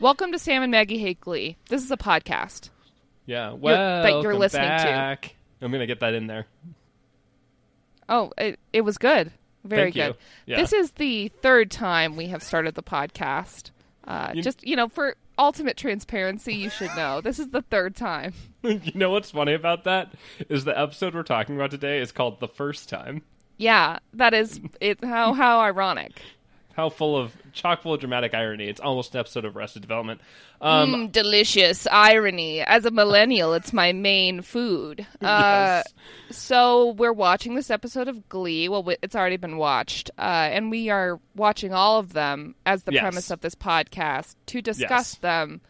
Welcome to Sam and Maggie Hate Glee. This is a podcast. Yeah, well, that you're listening to. I'm gonna get that in there. Oh, it, it was good. Very Thank good. Yeah. This is the third time we have started the podcast. Uh, You- just, you know, for ultimate transparency, you should know. This is the third time. you know what's funny about that is the episode we're talking about today is called "The First Time." Yeah, that is it. How how ironic. How full of chock full of dramatic irony. It's almost an episode of Arrested Development. Um, Mm, delicious irony. As a millennial, it's my main food. Uh, Yes. So we're watching this episode of Glee. Well, it's already been watched, uh, and we are watching all of them as the Yes. premise of this podcast to discuss Yes. them,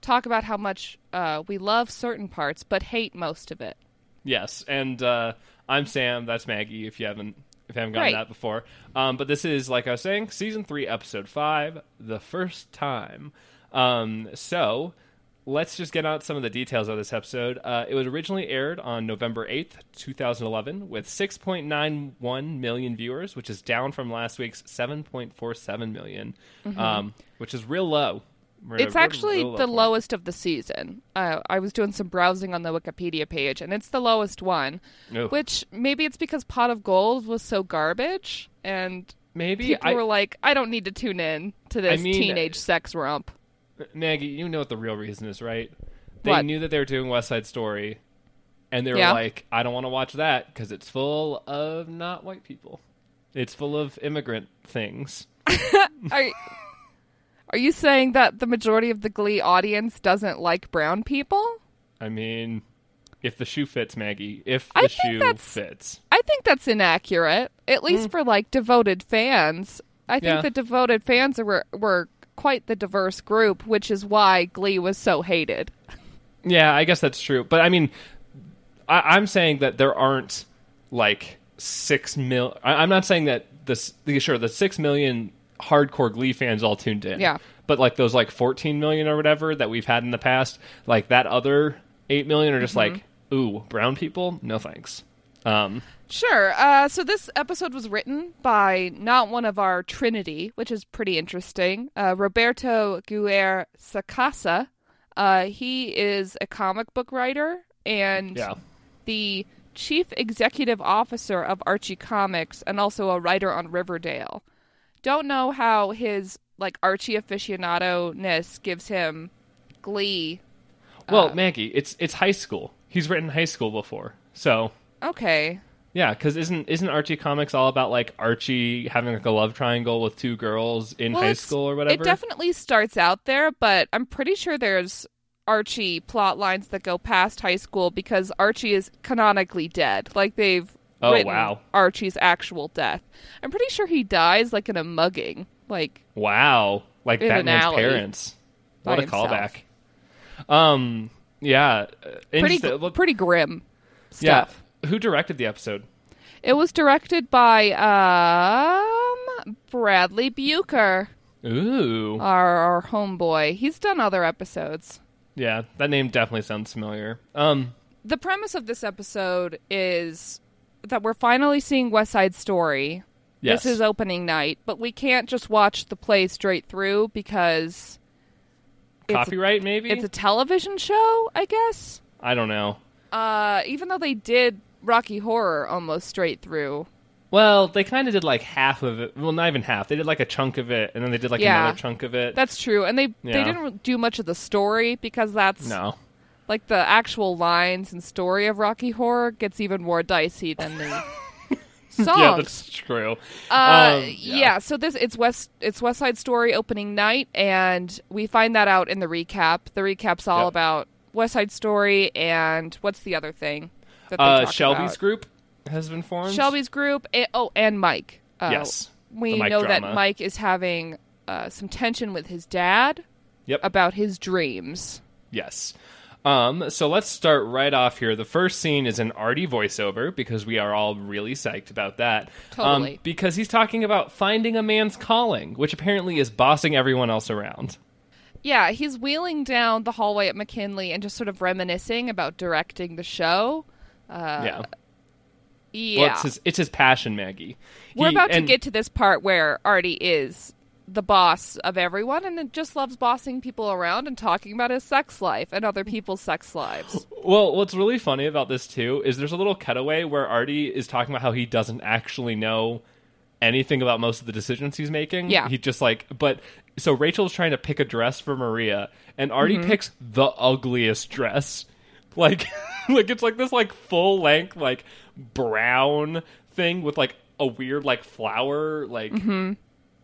talk about how much uh, we love certain parts but hate most of it. Yes, and uh, I'm Sam. That's Maggie. If you haven't if you haven't gotten Right. that before, um, but this is like I was saying, season three, episode five, the first time. Um, so let's just get out some of the details of this episode. Uh, it was originally aired on November eighth, two thousand eleven, with six point nine one million viewers, which is down from last week's seven point four seven million, um, which is real low. We're It's actually the point. lowest of the season. Uh, I was doing some browsing on the Wikipedia page, and it's the lowest one. Ugh. Which maybe it's because Pot of Gold was so garbage, and Maybe people I, were like, "I don't need to tune in to this mean- teenage sex romp." Maggie, you know what the real reason is, right? They What? knew that they were doing West Side Story, and they were Yeah. like, "I don't want to watch that because it's full of not white people. It's full of immigrant things." Are are you saying that the majority of the Glee audience doesn't like brown people? I mean, if the shoe fits, Maggie, if I the think shoe fits, I think that's inaccurate, at least for like devoted fans. I think Mm. Yeah. the devoted fans were were quite the diverse group, which is why Glee was so hated. yeah, I guess that's true. But I mean, I, I'm saying that there aren't like six mil. I, I'm not saying that this. Sure, the six million hardcore Glee fans all tuned in. Yeah. But like those like 14 million or whatever that we've had in the past, like that other eight million are just Mm-hmm. like, ooh, brown people, no thanks. Um, Sure. Uh, so this episode was written by not one of our Trinity, which is pretty interesting. Uh, Roberto Guer Sacasa. Uh, he is a comic book writer and yeah. the chief executive officer of Archie Comics and also a writer on Riverdale. Don't know how his like Archie aficionado ness gives him glee. Well, Uh, Maggie, it's it's high school. He's written high school before, so Okay. yeah. Because isn't isn't Archie comics all about like Archie having like a love triangle with two girls in Well, high school or whatever? It definitely starts out there, but I'm pretty sure there's Archie plot lines that go past high school because Archie is canonically dead. Like they've Oh, wow. Archie's actual death. I'm pretty sure he dies like in a mugging. Like Wow, like Batman's parents. What a himself. callback. Um, yeah, uh, pretty. Pretty grim yeah. stuff. Who directed the episode? It was directed by um Bradley Buecker, Ooh, our our homeboy. He's done other episodes. yeah, that name definitely sounds familiar. Um, the premise of this episode is that we're finally seeing West Side Story. yes, This is opening night, but we can't just watch the play straight through because a, copyright. maybe it's a television show, I guess. I don't know. Uh, even though they did Rocky Horror almost straight through. Well, they kind of did like half of it. Well, not even half. They did like a chunk of it, and then they did like Yeah. another chunk of it. That's true, and they they didn't do much of the story because that's no. Like the actual lines and story of Rocky Horror gets even more dicey than the songs. Yeah, that's true. Uh, Um, yeah. So this it's West it's West Side Story opening night, and we find that out in the recap. The recap's all Yep. about West Side Story and what's the other thing that Uh, Shelby's about? group has been formed. Shelby's group. And, oh, and Mike. Uh, Yes, we know that. Mike is having uh, some tension with his dad Yep. about his dreams. Yes. Um, so let's start right off here. The first scene is an Artie voiceover because we are all really psyched about that. Um, Totally. because he's talking about finding a man's calling, which apparently is bossing everyone else around. Yeah, he's wheeling down the hallway at McKinley and just sort of reminiscing about directing the show. Uh, yeah. yeah. Well, it's his, it's his passion, Maggie. We're He- about to and- get to this part where Artie is the boss of everyone and it just loves bossing people around and talking about his sex life and other people's sex lives. Well, what's really funny about this too is there's a little cutaway where Artie is talking about how he doesn't actually know anything about most of the decisions he's making. Yeah. He just like but so Rachel's trying to pick a dress for Maria and Artie Mm-hmm. picks the ugliest dress. Like like it's like this like full length like brown thing with like a weird like flower like Mm-hmm.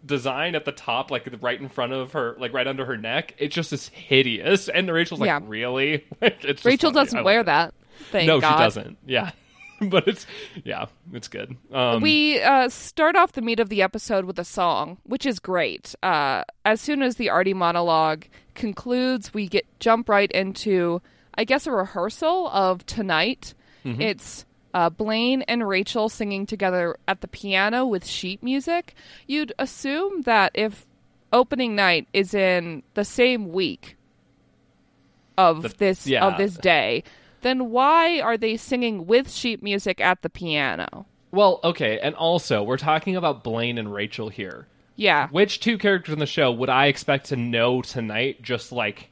Design at the top like right in front of her like right under her neck. It just is hideous and Rachel's like Yeah. really? Like it's just Rachel funny. Doesn't wear that. Thank no, God. she doesn't. Yeah, but it's yeah, it's good. Um, We uh, start off the meat of the episode with a song, which is great. Uh, as soon as the Artie monologue concludes, we get jump right into, I guess, a rehearsal of tonight. Mm-hmm. It's uh, Blaine and Rachel singing together at the piano with sheet music. You'd assume that if opening night is in the same week of The- this yeah. of this day, then why are they singing with sheet music at the piano? well, okay, and also we're talking about Blaine and Rachel here. Yeah. Which two characters in the show would I expect to know tonight? Just like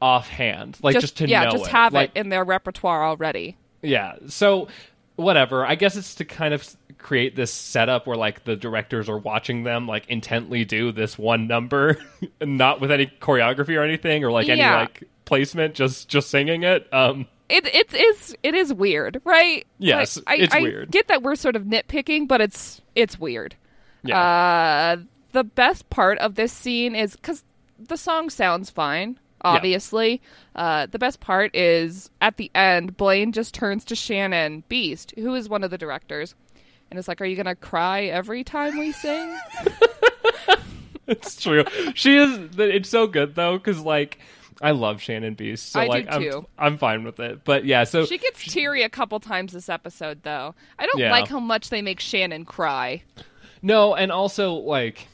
offhand, like just, to yeah, know just it. have like, it in their repertoire already. Yeah. So whatever. I guess it's to kind of create this setup where like the directors are watching them like intently do this one number, not with any choreography or anything or like any like placement, just just singing it. Um It it is it is weird, right? Yes, Like, I, it's I weird. get that we're sort of nitpicking, but it's it's weird. yeah. Uh, the best part of this scene is because the song sounds fine. Obviously, uh, the best part is at the end. Blaine just turns to Shannon Beiste, who is one of the directors, and is like, "Are you gonna cry every time we sing?" it's true. She is it's so good though cuz like I love Shannon Beiste. So I do like I'm. I'm fine with it. But yeah, so She gets teary a couple times this episode, though. I don't Yeah. like how much they make Shannon cry. No, and also like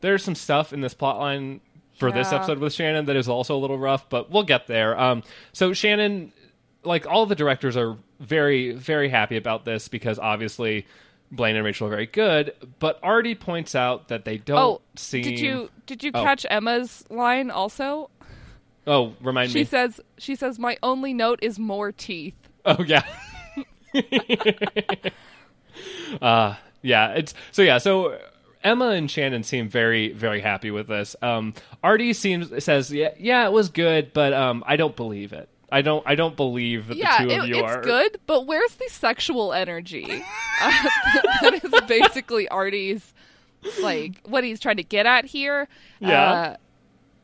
there's some stuff in this plotline for this episode with Shannon that is also a little rough, but we'll get there. Um, so Shannon, like all the directors are very, very happy about this because obviously Blaine and Rachel are very good, but Artie points out that they don't Oh, seem. did you did you Oh. catch Emma's line also? Oh, remind She me. says she says my only note is more teeth. Oh yeah. uh yeah, it's so yeah, so Emma and Shannon seem very very happy with this. Um Artie seems says yeah, yeah, it was good, but um I don't believe it. I don't I don't believe that Yeah, the two of it- you it's are good, but where's the sexual energy? Uh, that is basically Artie's like what he's trying to get at here. Yeah. Uh,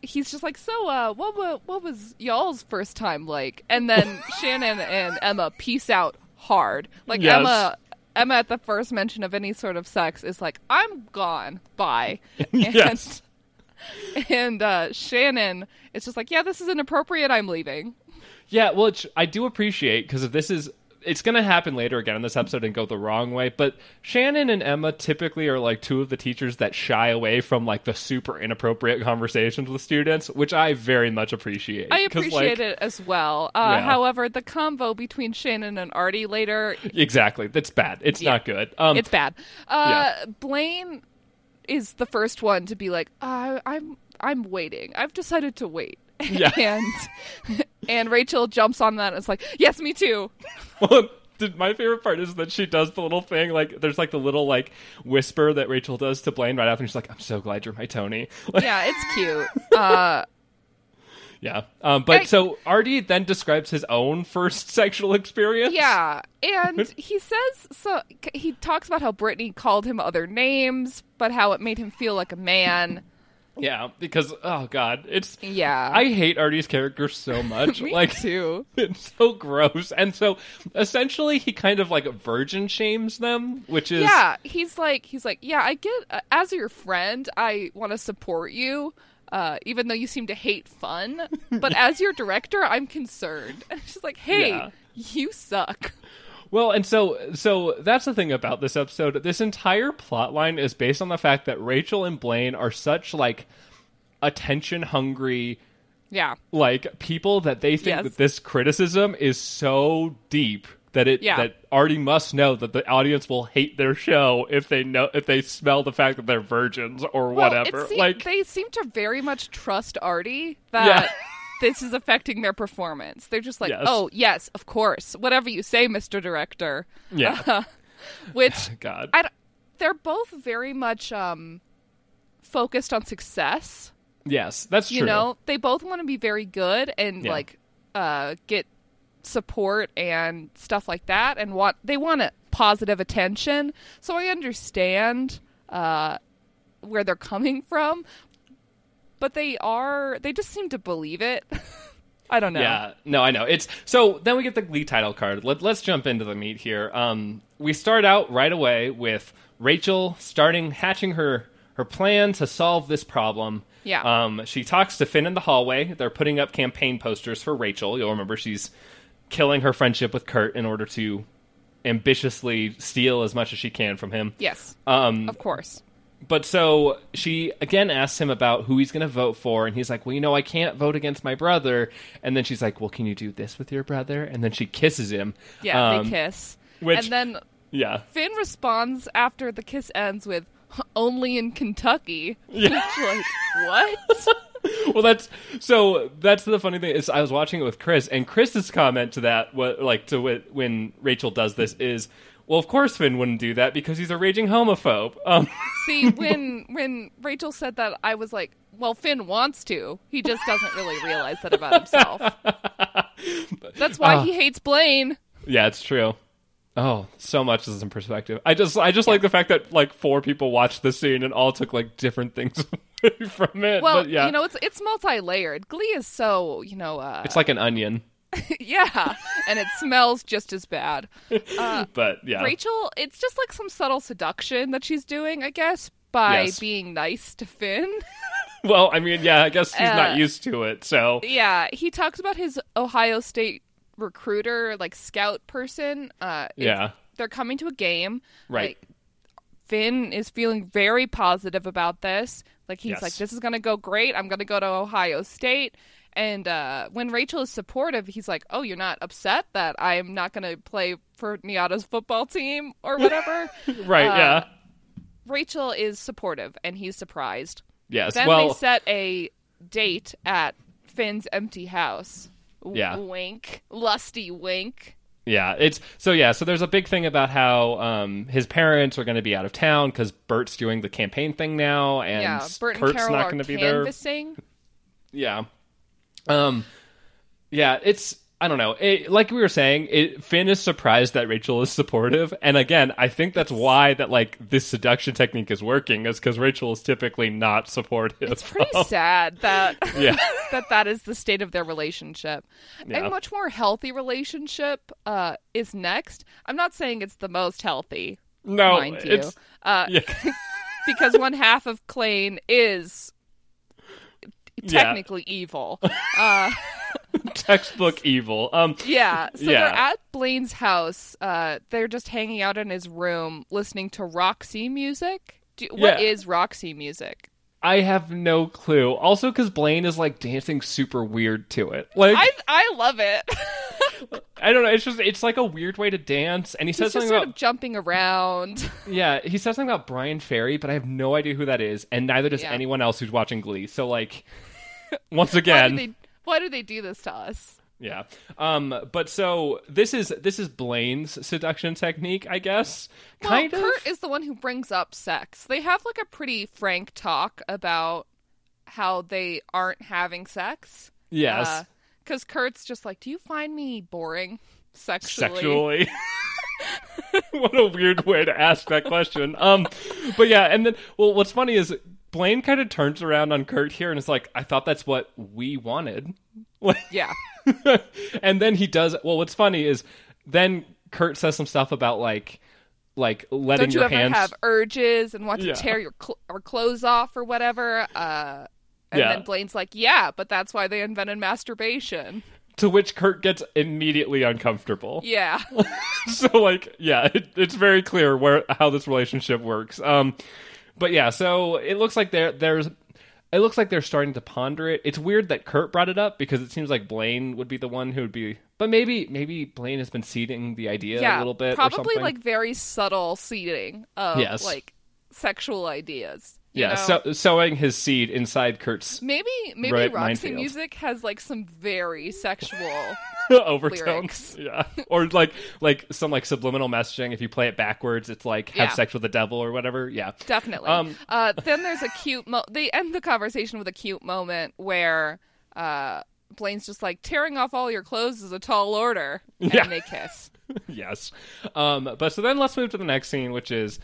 he's just like, so, uh, what, wa- what was y'all's first time like? And then Shannon and Emma peace out hard. Like Yes. Emma, Emma at the first mention of any sort of sex is like, I'm gone, bye. And, Yes. And uh, Shannon is just like, yeah, this is inappropriate. I'm leaving. Yeah, well, it's, I do appreciate because if this is, it's going to happen later again in this episode and go the wrong way. But Shannon and Emma typically are like two of the teachers that shy away from like the super inappropriate conversations with students, which I very much appreciate. I appreciate like, it as well. Uh, Yeah. However, the combo between Shannon and Artie later, Exactly, that's bad. It's Yeah. not good. Um, it's bad. Uh, Blaine is the first one to be like, uh, "I'm, I'm waiting. I've decided to wait." Yeah. and and Rachel jumps on that and is like, "Yes, me too." Well, my favorite part is that she does the little thing, like there's like the little like whisper that Rachel does to Blaine right after. And she's like, "I'm so glad you're my Tony." Like, Yeah, it's cute. Uh, yeah. Um, but I- so Artie then describes his own first sexual experience. yeah, and he says so. He talks about how Brittany called him other names, but how it made him feel like a man. Yeah, because oh god, it's Yeah, I hate Artie's character so much. me like too. it's so gross. And so essentially he kind of like virgin shames them, which is yeah he's like he's like yeah i get uh, as your friend i want to support you Uh, even though you seem to hate fun, but as your director, I'm concerned. And she's like, "Hey, Yeah. you suck." Well, and so so that's the thing about this episode. This entire plot line is based on the fact that Rachel and Blaine are such like attention hungry Yeah, like people that they think Yes. that this criticism is so deep that it Yeah. that Artie must know that the audience will hate their show if they know if they smell the fact that they're virgins or well, whatever. Like they seem to very much trust Artie that Yeah. This is affecting their performance. They're just like, Yes. "Oh, yes, of course, whatever you say, Mister Director." yeah, Which God. I, they're both very much um, focused on success. yes, that's You true. know, they both want to be very good and Yeah. like uh, get support and stuff like that, and want they want a positive attention. So I understand uh, where they're coming from, but they are they just seem to believe it. I don't know. Yeah, no, I know. It's so then we get the Glee title card. Let, let's jump into the meat here. Um, we start out right away with Rachel starting hatching her her plan to solve this problem. Yeah. Um, she talks to Finn in the hallway. They're putting up campaign posters for Rachel. You'll remember she's killing her friendship with Kurt in order to ambitiously steal as much as she can from him. Yes. Um, of course. But so she again asks him about who he's going to vote for, and he's like, "Well, you know, I can't vote against my brother." And then she's like, "Well, can you do this with your brother?" And then she kisses him. Yeah, Um, they kiss. which- and then Yeah, Finn responds after the kiss ends with "Only in Kentucky." Yeah. like what? well, that's so. That's the funny thing is, I was watching it with Chris, and Chris's comment to that, what like to when Rachel does this is, "Well, of course Finn wouldn't do that because he's a raging homophobe." Um, See, when when Rachel said that, I was like, "Well, Finn wants to. He just doesn't really realize that about himself. That's why Ah. he hates Blaine." Yeah, it's true. Oh, so much is in perspective. I just I just like the fact that like four people watched the scene and all took like different things away from it. Well, but yeah, you know, it's it's multi-layered. Glee is so, you know, uh, it's like an onion. yeah, and it smells just as bad. But yeah, Rachel, it's just like some subtle seduction that she's doing, I guess, by Yes. being nice to Finn. well, I mean, yeah, I guess he's Uh, not used to it. So yeah, he talks about his Ohio State recruiter, like scout person. Uh, yeah, they're coming to a game. right. Like, Finn is feeling very positive about this. Like he's Yes. like, "This is gonna go great. I'm gonna go to Ohio State." And uh, when Rachel is supportive, he's like, "Oh, you're not upset that I'm not gonna play for NYADA's football team or whatever." right. uh, yeah. Rachel is supportive, and he's surprised. Yes. Then well, they set a date at Finn's empty house. Yeah. Wink. Lusty wink. Yeah, it's so yeah. So there's a big thing about how um, his parents are going to be out of town because Burt's doing the campaign thing now, and yeah, Bert and Kurt's Carol not going to be there. Yeah. Um yeah, it's I don't know. It, like we were saying, it, Finn is surprised that Rachel is supportive, and again, I think that's why that like this seduction technique is working is because Rachel is typically not supportive. It's pretty sad that Yeah. that that is the state of their relationship. Yeah. A much more healthy relationship uh, is next. I'm not saying it's the most healthy, no, mind you, it's uh, yeah, because one half of Klaine is Yeah. technically evil. Uh, textbook evil. Um, Yeah. So Yeah. they're at Blaine's house. Uh, they're just hanging out in his room listening to Roxy music. Do, What Yeah. is Roxy music? I have no clue. Also, because Blaine is like dancing super weird to it. Like I I love it. I don't know. It's just it's like a weird way to dance, and he says He's just something sort about of jumping around. Yeah, he says something about Bryan Ferry, but I have no idea who that is, and neither does Yeah. anyone else who's watching Glee. So, like, once Why again, do they Why do they do this to us? yeah. Um, but so this is this is Blaine's seduction technique, I guess. Well, kind of. Kurt is the one who brings up sex. They have like a pretty frank talk about how they aren't having sex. yes, Because Kurt's just like, "Do you find me boring sexually?" sexually. what a weird way to ask that question. Um, but yeah, and then well, what's funny is Blaine kind of turns around on Kurt here and is like, "I thought that's what we wanted." Yeah. and then he does well what's funny is then kurt says some stuff about like like letting Don't you your ever hands have urges and want to Yeah. tear your cl- or clothes off or whatever? Uh, And Yeah. then Blaine's like, yeah, but that's why they invented masturbation. To which Kurt gets immediately uncomfortable. Yeah. so like yeah it, it's very clear where how this relationship works um but yeah so it looks like there there's it looks like they're starting to ponder it it's weird that kurt brought it up because it seems like blaine would be the one who would be but maybe maybe blaine has been seeding the idea yeah. a little bit or Probably like very subtle seeding of Yes. like sexual ideas. Yeah so, sowing his seed inside kurt's Maybe maybe Right, Roxy minefield. music has like some very sexual. overtones yeah or like like some like subliminal messaging if you play it backwards it's like have Yeah. sex with the devil or whatever yeah Definitely. Um, uh, then there's a cute. Mo- they end the conversation with a cute moment where uh, Blaine's just like tearing off all your clothes is a tall order, and Yeah. they kiss. yes. Um, but so then let's move to the next scene, which is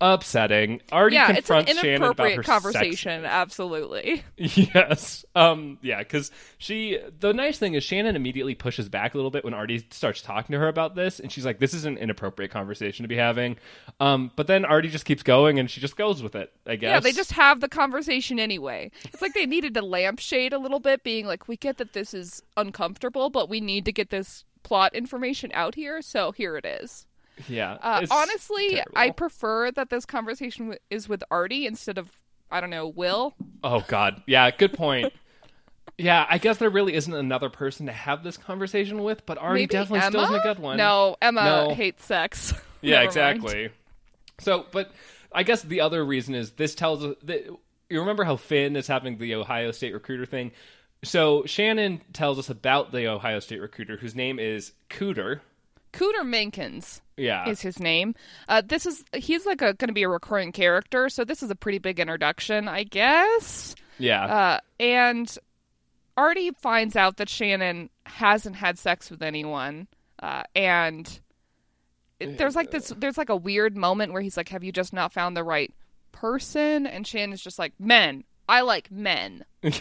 upsetting. Artie yeah, it's an confronts Shannon about her inappropriate conversation. sex. Absolutely. Yes. Um, yeah, because she. The nice thing is Shannon immediately pushes back a little bit when Artie starts talking to her about this, and she's like, "This is an inappropriate conversation to be having." Um, but then Artie just keeps going, and she just goes with it. I guess. Yeah, they just have the conversation anyway. It's like they needed to lampshade a little bit, being like, "We get that this is uncomfortable, but we need to get this plot information out here, so here it is." Yeah. Uh, honestly, terrible. I prefer that this conversation w- is with Artie instead of I don't know Will. Oh God, yeah, good point. yeah, I guess there really isn't another person to have this conversation with, but Artie Maybe definitely Emma? still isn't a good one. No, Emma No. hates sex. Yeah, Never mind. exactly. So, but I guess the other reason is this tells us that you remember how Finn is having the Ohio State recruiter thing. So Shannon tells us about the Ohio State recruiter, whose name is Cooter. Cooter Menkins Yeah, is his name. Uh, this is he's like a going to be a recurring character, so this is a pretty big introduction, I guess. yeah, Uh, and Artie finds out that Shannon hasn't had sex with anyone, uh, and it- there's like this. There's like a weird moment where he's like, "Have you just not found the right person?" And Shannon's just like, "Men, I like men."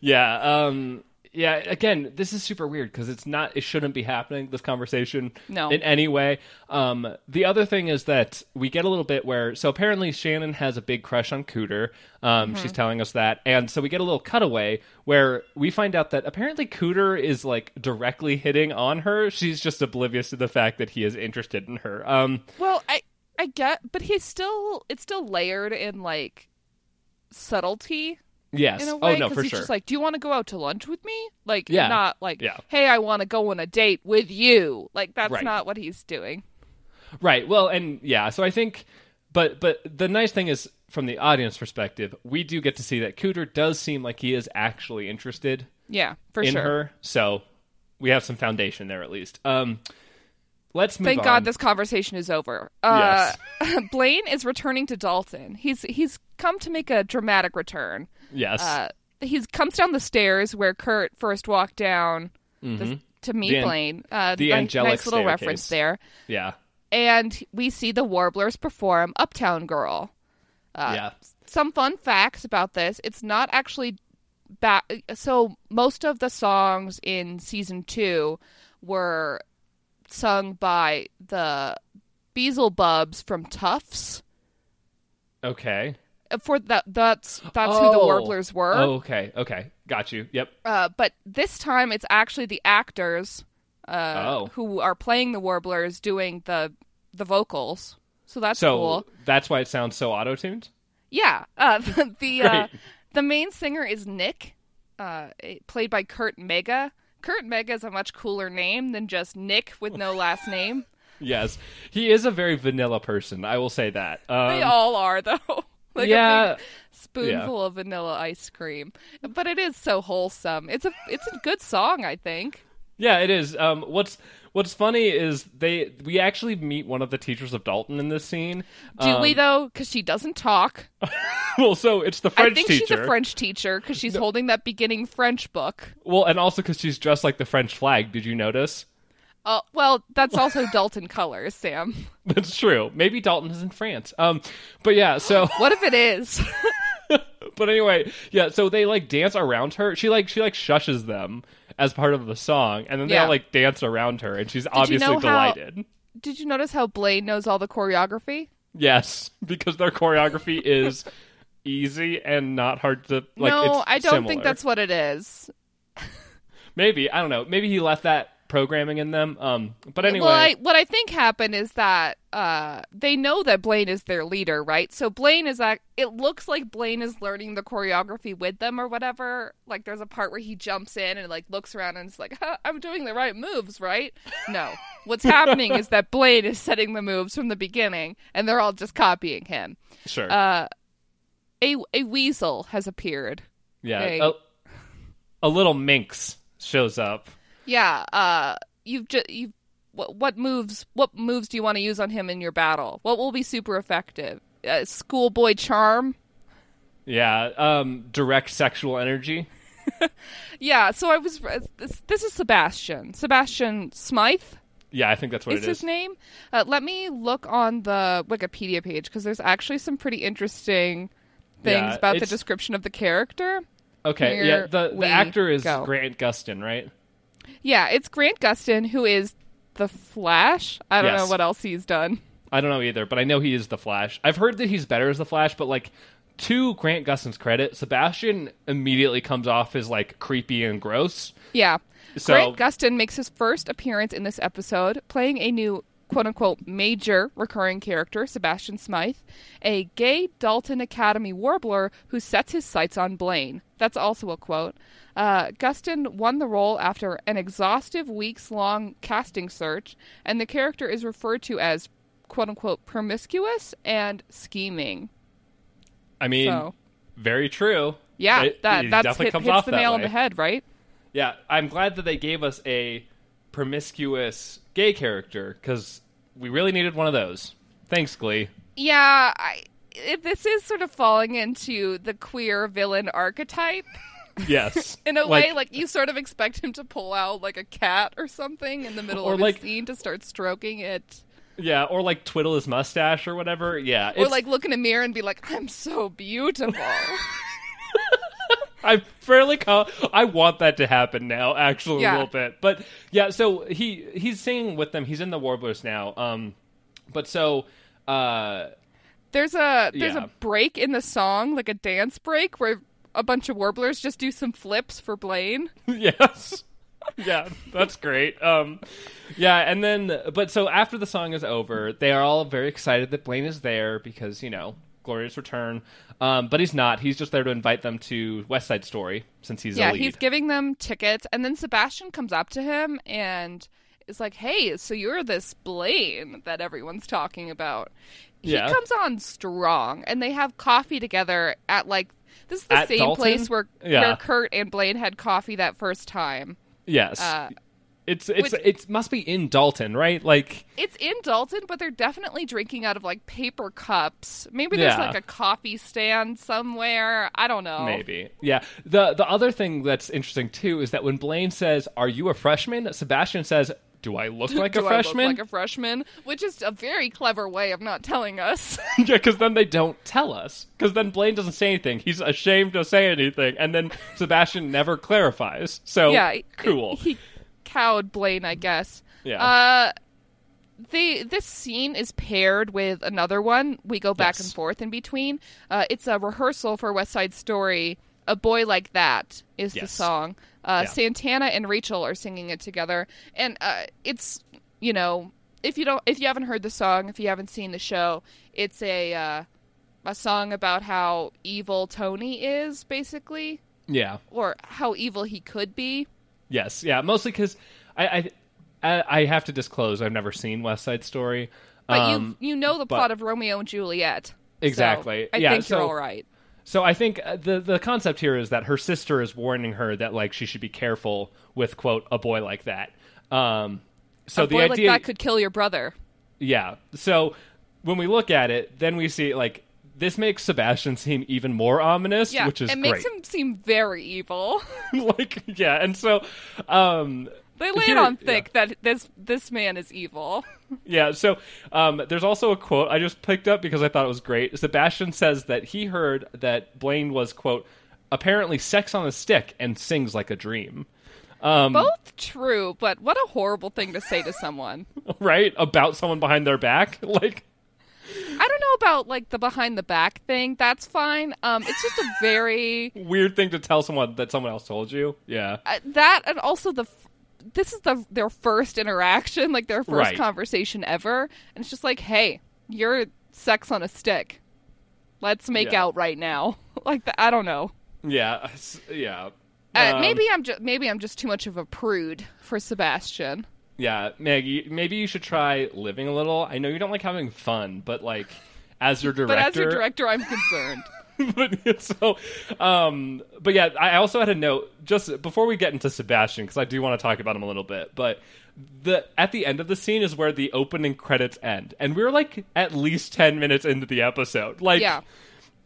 yeah. Um, yeah. Again, this is super weird because it's not. It shouldn't be happening. This conversation, No. in any way. Um, the other thing is that we get a little bit where. So apparently Shannon has a big crush on Cooter. Um, she's telling us that, and so we get a little cutaway where we find out that apparently Cooter is like directly hitting on her. She's just oblivious to the fact that he is interested in her. Um, Well, I I get, but he's still it's still layered in like subtlety yes. in a way oh no, for he's sure. just like, "Do you want to go out to lunch with me?" Like, Yeah. not like, Yeah. "Hey, I want to go on a date with you." Like that's Right. not what he's doing. Right. Well, and yeah, so I think but but the nice thing is from the audience perspective, we do get to see that Cooter does seem like he is actually interested Yeah, for in sure. her. So we have some foundation there at least. Um let's move Thank on. God this conversation is over. Uh, Blaine is returning to Dalton. He's he's come to make a dramatic return. Yes. Uh, he comes down the stairs where Kurt first walked down the- to meet Mm-hmm. The Blaine. Uh, the ni- angelic nice little staircase. reference there. yeah. And we see the Warblers perform Uptown Girl. Uh, yeah. Some fun facts about this. It's not actually back. So most of the songs in season two were sung by the Beelzebubs from Tufts. Okay. Uh, For that, that's that's who the Oh. Warblers were. Oh, okay. Okay. Got you. Yep. Uh, but this time, it's actually the actors uh, Oh. who are playing the Warblers doing the the vocals. So that's So cool. that's why it sounds so auto-tuned. Yeah, uh, the the, uh, the main singer is Nick, uh, played by Curt Mega. Curt Mega is a much cooler name than just Nick with no last name. Yes. He is a very vanilla person, I will say that. Um, They all are though. like yeah. a big spoonful of vanilla ice cream. But it is so wholesome. It's a it's a good song, I think. Yeah, it is. Um, what's What's funny is they we actually meet one of the teachers of Dalton in this scene. Do Um, we though? Because she doesn't talk. Well, so it's the French I think teacher. she's a French teacher because she's holding that beginning French book. Well, and also because she's dressed like the French flag. Did you notice? Uh, well, that's also Dalton colors, Sam. That's true. Maybe Dalton is in France. Um, but yeah. So, What if it is? but anyway, yeah. So they like dance around her. She like she like shushes them as part of the song, and then they Yeah. all like dance around her, and she's obviously know how- delighted. Did you notice how Blaine knows all the choreography? Yes, because their choreography is easy and not hard to like. no, it's I don't similar. think that's what it is. maybe I don't know. Maybe he left that programming in them. Um, but anyway, Well, I, what I think happened is that uh, they know that Blaine is their leader, right? So Blaine is act- it looks like Blaine is learning the choreography with them or whatever. Like there's a part where he jumps in and like looks around and is like, huh, "I'm doing the right moves, right?" No, what's happening is that Blaine is setting the moves from the beginning, and they're all just copying him. sure, Uh, a a weasel has appeared. yeah, hey. a, a little minx shows up. Yeah, uh you've just you what what moves what moves do you want to use on him in your battle? What will be super effective? Uh, schoolboy charm? Yeah, um, direct sexual energy. Yeah, so I was uh, this, this is Sebastian. Sebastian Smythe Yeah, I think that's what is it is. his name. Uh, let me look on the Wikipedia page because there's actually some pretty interesting things Yeah, about the description of the character. Okay, Here yeah, the the actor is go. Grant Gustin, right? Yeah, it's Grant Gustin who is the Flash. I don't Yes. know what else he's done. I don't know either, but I know he is the Flash. I've heard that he's better as the Flash, but like to Grant Gustin's credit, Sebastian immediately comes off as like creepy and gross. Yeah. So- Grant Gustin makes his first appearance in this episode, playing a new quote unquote major recurring character, Sebastian Smythe, a gay Dalton Academy warbler who sets his sights on Blaine. That's also a quote. Uh, Gustin won the role after an exhaustive weeks long casting search, and the character is referred to as quote unquote promiscuous and scheming. I mean, So- very true. Yeah, It- that it that's definitely hit, comes hits off the nail on the head, right? Yeah, I'm glad that they gave us a promiscuous gay character because we really needed one of those. Thanks, Glee. Yeah, I, it, this is sort of falling into the queer villain archetype Yes, in a way. Like you sort of expect him to pull out like a cat or something in the middle Or of like- a scene to start stroking it, yeah, or like twiddle his mustache or whatever. Yeah, or like look in a mirror and be like, "I'm so beautiful." I'm fairly co- I want that to happen now, actually Yeah. a little bit. But yeah, so he he's singing with them. He's in the Warblers now. Um, but so uh, there's a there's Yeah. a break in the song, like a dance break, where a bunch of warblers just do some flips for Blaine. yes, yeah, that's great. Um, yeah, and then but so after the song is over, they are all very excited that Blaine is there because you know glorious return. Um, but he's not. He's just there to invite them to West Side Story since he's yeah, he's giving them tickets, and then Sebastian comes up to him and is like, "Hey, so you're this Blaine that everyone's talking about?" He Yeah. comes on strong, and they have coffee together at like this is the At same Dalton? place where Yeah. where Kurt and Blaine had coffee that first time. yes. Uh, it's it's which- it must be in Dalton, right? Like It's in Dalton, but they're definitely drinking out of like paper cups. Maybe there's Yeah. like a coffee stand somewhere. I don't know. Maybe. Yeah. The the other thing that's interesting too is that when Blaine says, "Are you a freshman?" Sebastian says, "Do I look like Do a I freshman?" look like a freshman? Which is a very clever way of not telling us. yeah, because then they don't tell us. Because then Blaine doesn't say anything. He's ashamed to say anything, and then Sebastian never clarifies. So yeah, cool. He cowed Blaine, I guess. Yeah. Uh, the this scene is paired with another one. We go back Yes. and forth in between. Uh, it's a rehearsal for West Side Story. A boy like that is the song. Uh, Yeah. Santana and Rachel are singing it together, and uh, it's you know if you don't if you haven't heard the song, if you haven't seen the show, it's a uh, a song about how evil Tony is basically, yeah. or how evil he could be. Yes. Yeah. Mostly because I, I I have to disclose I've never seen West Side Story. But Um, you you know the but- plot of Romeo and Juliet. So Exactly. I Yeah, think so- you're all right. So I think uh, the the concept here is that her sister is warning her that like she should be careful with quote a boy like that. Um, so a the idea, like that could kill your brother. yeah. So when we look at it, then we see like this makes Sebastian seem even more ominous, Yeah, which is it great. makes him seem very evil. like yeah, and so um, they lay it on thick that this this man is evil. Yeah, so um, there's also a quote I just picked up because I thought it was great. Sebastian says that he heard that Blaine was, quote, apparently sex on a stick and sings like a dream. Um, Both true, but what a horrible thing to say to someone. right? About someone behind their back? Like, I don't know about like the behind the back thing. That's fine. Um, it's just a very Weird thing to tell someone that someone else told you. Yeah. uh, that and also the this is the their first interaction, like their first Right. conversation ever, and it's just like, hey, you're sex on a stick. Let's make Yeah. out right now. like the, I don't know. Yeah. Yeah. Uh, Um, maybe I'm just maybe I'm just too much of a prude for Sebastian. Yeah, Maggie, maybe you should try living a little. I know you don't like having fun, but like as your director, But as your director, I'm concerned. but so, um, but yeah, I also had a note just before we get into Sebastian because I do want to talk about him a little bit. But the at the end of the scene is where the opening credits end, and we're like at least ten minutes into the episode. Like, yeah.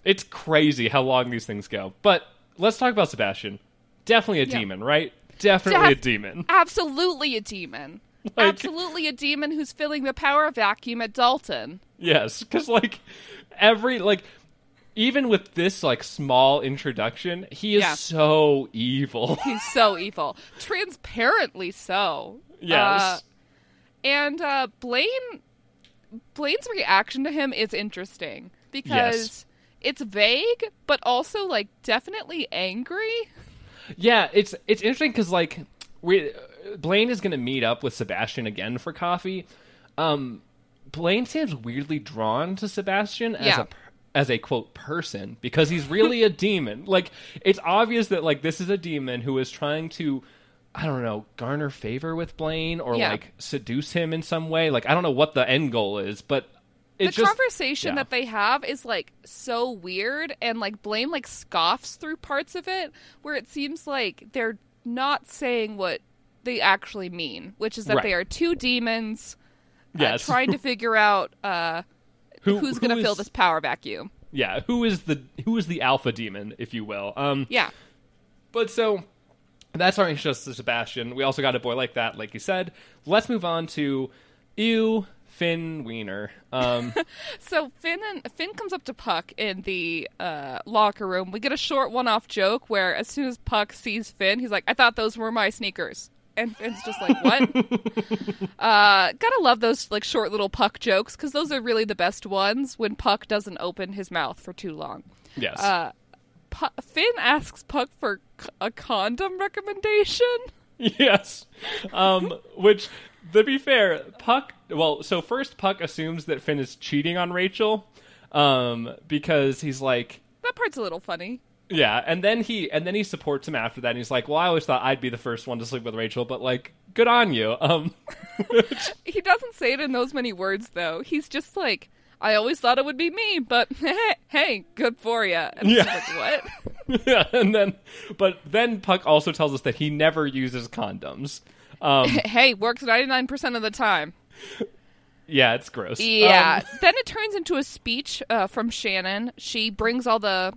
it's crazy how long these things go. But let's talk about Sebastian. Definitely a Yeah. demon, right? Definitely a demon. Absolutely a demon. Like- Absolutely a demon who's filling the power vacuum at Dalton. Yes, because like every like even with this like small introduction, he is Yeah. so evil. He's so evil. Transparently so. yes. Uh, and uh, Blaine Blaine's reaction to him is interesting because Yes. it's vague, but also like definitely angry. Yeah, it's it's interesting because like we Blaine is going to meet up with Sebastian again for coffee. Um, Blaine seems weirdly drawn to Sebastian as Yeah. a as a quote person because he's really a demon. Like it's obvious that like this is a demon who is trying to I don't know, garner favor with Blaine or Yeah. like seduce him in some way. Like I don't know what the end goal is, but the just conversation yeah. that they have is like so weird and like Blaine like scoffs through parts of it where it seems like they're not saying what they actually mean, which is that Right. they are two demons uh, yes. trying to figure out uh, Who- who's who going to fill this power vacuum. Yeah, who is the who is the alpha demon, if you will? Um, Yeah. But so that's our interest to Sebastian. We also got a boy like that, like you said. Let's move on to ew Finn Wiener. Um, So Finn and Finn comes up to Puck in the uh, locker room. We get a short one-off joke where as soon as Puck sees Finn, he's like, "I thought those were my sneakers," and Finn's just like, "What?" uh, gotta love those like short little Puck jokes because those are really the best ones when Puck doesn't open his mouth for too long. yes. Uh, Finn asks Puck for c- a condom recommendation. yes. Um, which, to be fair, Puck. Well, so first Puck assumes that Finn is cheating on Rachel, um, because he's like, That part's a little funny. Yeah, and then he and then he supports him after that. And he's like, "Well, I always thought I'd be the first one to sleep with Rachel, but like, good on you." Um, He doesn't say it in those many words, though. He's just like, I always thought it would be me, but hey, good for you. And Yeah. yeah. like, what? yeah, and then, but then Puck also tells us that he never uses condoms. Um, hey, works 99% of the time. yeah, it's gross. Yeah. Um, then it turns into a speech uh, from Shannon. She brings all the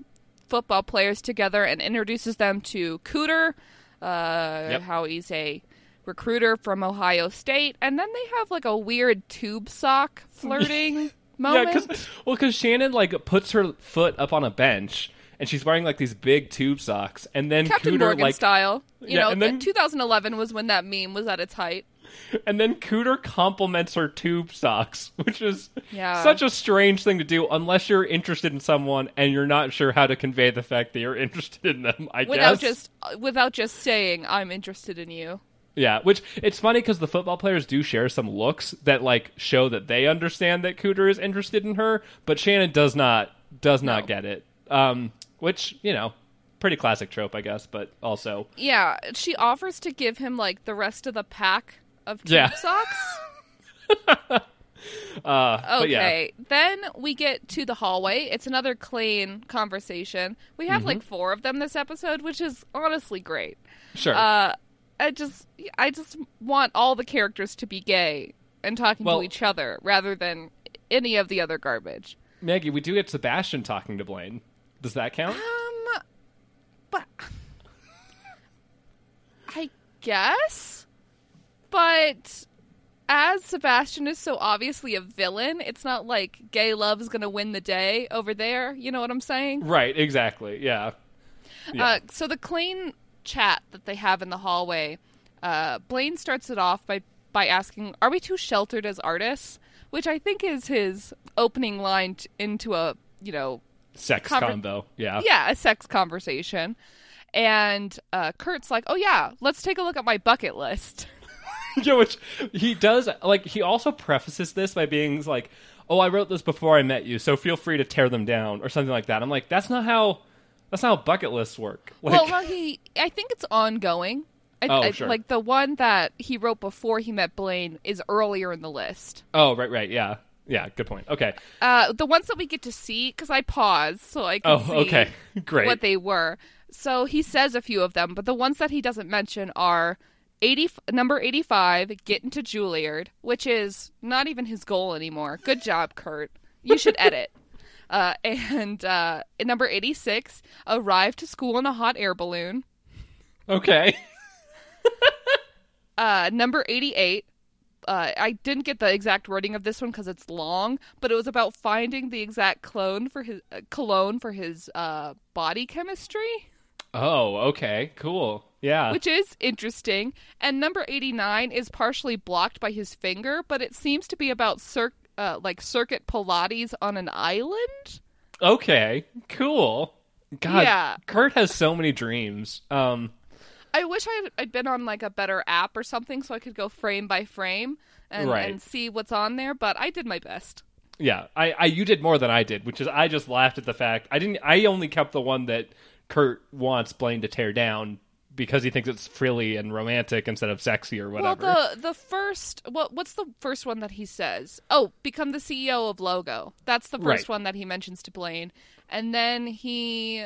football players together and introduces them to Cooter, uh, Yep. how he's a recruiter from Ohio State. And then they have like a weird tube sock flirting moment. yeah, because well, because Shannon like puts her foot up on a bench. And she's wearing like these big tube socks, and then Captain Cooter Morgan like, style. You Yeah, know, and then- 2011 was when that meme was at its height. and then Cooter compliments her tube socks, which is Yeah. such a strange thing to do unless you're interested in someone and you're not sure how to convey the fact that you're interested in them. I Without guess. just uh, without just saying I'm interested in you. Yeah, which it's funny because the football players do share some looks that like show that they understand that Cooter is interested in her, but Shannon does not does not No. get it. Um, which you know, pretty classic trope, I guess, but also Yeah, she offers to give him like the rest of the pack of tube Yeah. socks. uh, but yeah, Okay. Then we get to the hallway. It's another Klaine conversation. We have Mm-hmm. like four of them this episode, which is honestly great. sure. Uh I just I just want all the characters to be gay and talking Well- to each other rather than any of the other garbage. Maggie, we do get Sebastian talking to Blaine. Does that count? Um, but I guess. But as Sebastian is so obviously a villain, it's not like gay love is going to win the day over there. You know what I'm saying? Right, exactly. Yeah. Yeah. Uh, so the Klaine chat that they have in the hallway, uh, Blaine starts it off by by asking, "Are we too sheltered as artists?" which I think is his opening line t- into a you know Sex Conver- combo. Yeah. yeah a sex conversation, and uh, Kurt's like, oh yeah, let's take a look at my bucket list. yeah, which he does. Like he also prefaces this by being like, "Oh, I wrote this before I met you, so feel free to tear them down" or something like that. I'm like, that's not how that's not how bucket lists work. Like, well, no, he I think it's ongoing. I, Oh, I- sure. Like the one that he wrote before he met Blaine is earlier in the list. oh, right, right, yeah, yeah. Good point. Okay. Uh, the ones that we get to see, because I paused so I could Oh, see okay, great. what they were. So he says a few of them, but the ones that he doesn't mention are 80, number 85, Get into Juilliard, which is not even his goal anymore. Good job, Kurt. You should edit. Uh, and uh, number 86, Arrive to school in a hot air balloon. okay. Uh, number 88, uh, I didn't get the exact wording of this one because it's long, but it was about finding the exact clone for his uh, cologne for his uh, body chemistry. Oh, okay. Cool. Yeah. which is interesting. And number 89 is partially blocked by his finger, but it seems to be about cir- uh, like circuit Pilates on an island. okay. Cool. God, Yeah. Kurt has so many dreams. Um, I wish I'd, I'd been on like a better app or something so I could go frame by frame and, Right. and see what's on there, but I did my best. yeah. I, I, you did more than I did, which is I just laughed at the fact I didn't. I only kept the one that Kurt wants Blaine to tear down because he thinks it's frilly and romantic instead of sexy or whatever. Well, the the first what what's the first one that he says? Oh, become the CEO of Logo. That's the first Right. one that he mentions to Blaine, and then he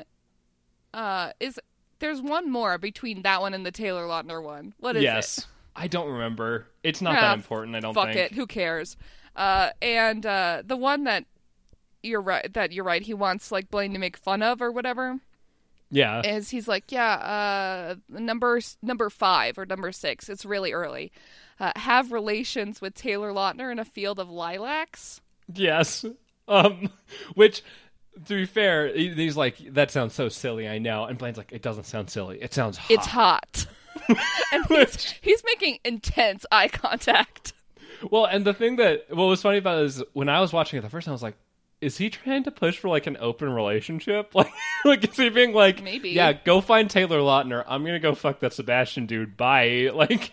uh is there's one more between that one and the Taylor Lautner one. What is yes. it? I don't remember. It's not Ah, that important. I don't Fuck think. it. Who cares? Uh, and uh, the one that you're right that you're right. He wants like Blaine to make fun of or whatever. Yeah. Is he's like, yeah, uh, number number five or number six. It's really early. Uh, have relations with Taylor Lautner in a field of lilacs. Yes. Um, which, to be fair, he's like, that sounds so silly, I know. And Blaine's like, it doesn't sound silly. It sounds hot. It's hot. and he's, he's making intense eye contact. Well, and the thing that, what was funny about it is when I was watching it the first time, I was like, is he trying to push for like an open relationship? Like, like is he being like, Maybe. yeah, go find Taylor Lautner. I'm gonna go fuck that Sebastian dude. Bye. Like,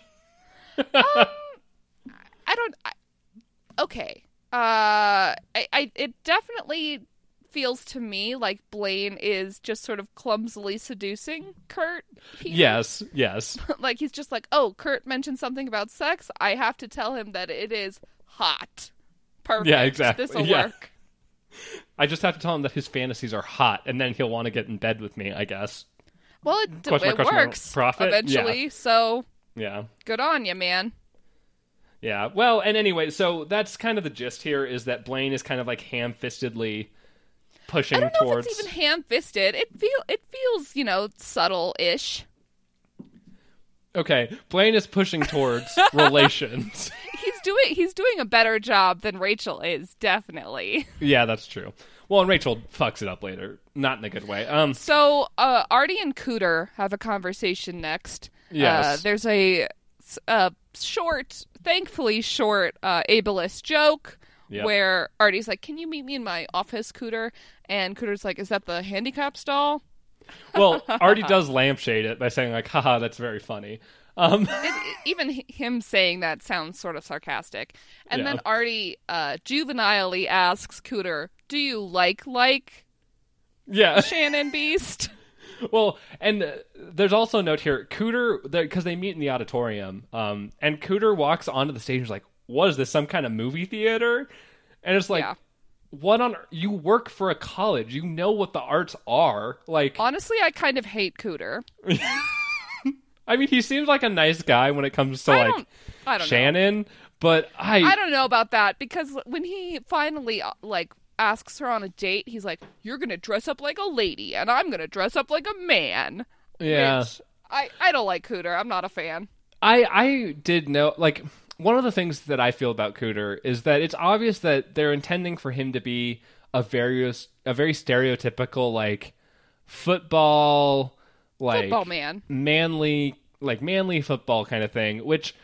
I don't. I, okay. Uh, I, I it definitely feels to me like Blaine is just sort of clumsily seducing Kurt. here. yes, yes, like he's just like, oh, Kurt mentioned something about sex. I have to tell him that it is hot. Perfect. Yeah, exactly. This will Yeah. work. I just have to tell him that his fantasies are hot, and then he'll want to get in bed with me. I guess. Well, it, Question it works profit? eventually. So Yeah. good on you, man. Yeah. Well, and anyway, so that's kind of the gist here is that Blaine is kind of like ham-fistedly pushing I don't know towards. if it's even ham-fisted. It feel it feels you know subtle-ish. Okay, Blaine is pushing towards relations. He's doing he's doing a better job than Rachel is definitely. Yeah, that's true. Well, and Rachel fucks it up later, not in a good way. Um, So uh, Artie and Cooter have a conversation next. Yes. Uh, there's a, a short, thankfully short, uh, ableist joke Yep. where Artie's like, "Can you meet me in my office, Cooter?" And Cooter's like, "Is that the handicap stall?" well, Artie does lampshade it by saying like, "Haha, that's very funny." Um, It, it- even him saying that sounds sort of sarcastic. And Yeah. then Artie uh, juvenilely asks Cooter, "Do you like like yeah. Shannon Beiste?" Well, and uh, there's also a note here, Cooter, because they meet in the auditorium, um, and Cooter walks onto the stage and is like, "What is this? Some kind of movie theater?" And it's like, Yeah. "What on? You work for a college. You know what the arts are. Like, Honestly, I kind of hate Cooter. I mean, he seems like a nice guy when it comes to I like. I don't know. Shannon, but I, I don't know about that because when he finally uh, like asks her on a date, he's like, "You're gonna dress up like a lady, and I'm gonna dress up like a man." yeah, I I don't like Cooter. I'm not a fan. I I did know like one of the things that I feel about Cooter is that it's obvious that they're intending for him to be a very a very stereotypical like football like Football man. manly like manly football kind of thing which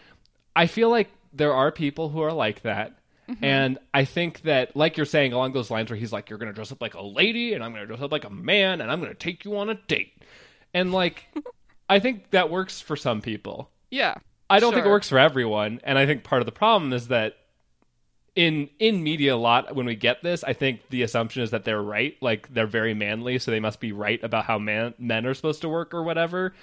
I feel like there are people who are like that mm-hmm. And I think that, like you're saying, along those lines where he's like, you're going to dress up like a lady and I'm going to dress up like a man and I'm going to take you on a date. And like, I think that works for some people. Yeah. I don't think it works for everyone. And I think part of the problem is that in in media a lot when we get this, I think the assumption is that they're right, like they're very manly, so they must be right about how man, men are supposed to work or whatever.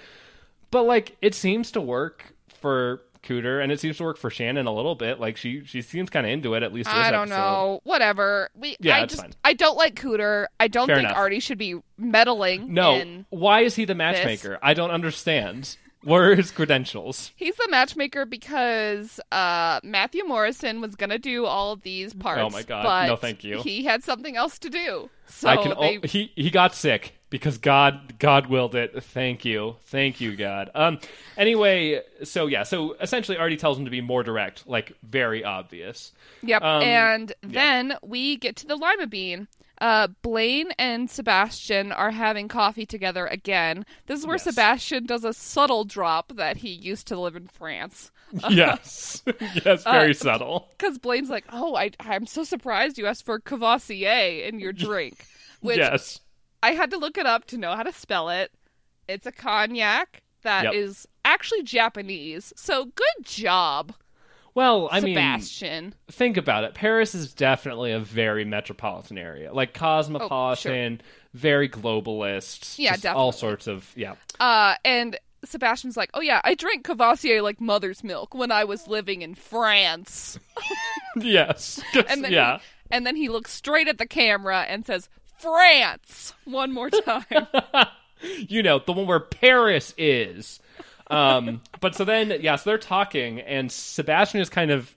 But like it seems to work for Cooter and it seems to work for Shannon a little bit. Like she she seems kind of into it at least. This I don't episode. know. Whatever. We Yeah, I just fine. I don't like Cooter. I don't Fair think enough. Artie should be meddling No, in why is he the matchmaker? I don't understand. What are his credentials? He's the matchmaker because uh, Matthew Morrison was gonna do all these parts. Oh my God. But No, thank you. He had something else to do. So I can. they, al- he he got sick because God God willed it. Thank you, thank you, God. Um. Anyway, so yeah, so essentially, Artie tells him to be more direct, like very obvious. Yep. Um, and then we get to the lima bean. Uh, Blaine and Sebastian are having coffee together again. This is where Yes. Sebastian does a subtle drop that he used to live in France. yes, yes, very Uh, subtle. Because Blaine's like, "Oh, I, I'm so surprised you asked for Courvoisier in your drink," which yes, I had to look it up to know how to spell it. It's a cognac that is Yep. actually Japanese. So good job, well, I mean, Sebastian. think about it. Paris is definitely a very metropolitan area, like cosmopolitan, very globalist. Yeah, just all sorts of yeah. Uh, and Sebastian's like, "Oh yeah, I drank Courvoisier like mother's milk when I was living in France." yes, And then yeah. he, and then he looks straight at the camera and says, "France," one more time. you know, the one where Paris is. Um, but so then, yeah, so they're talking, and Sebastian is kind of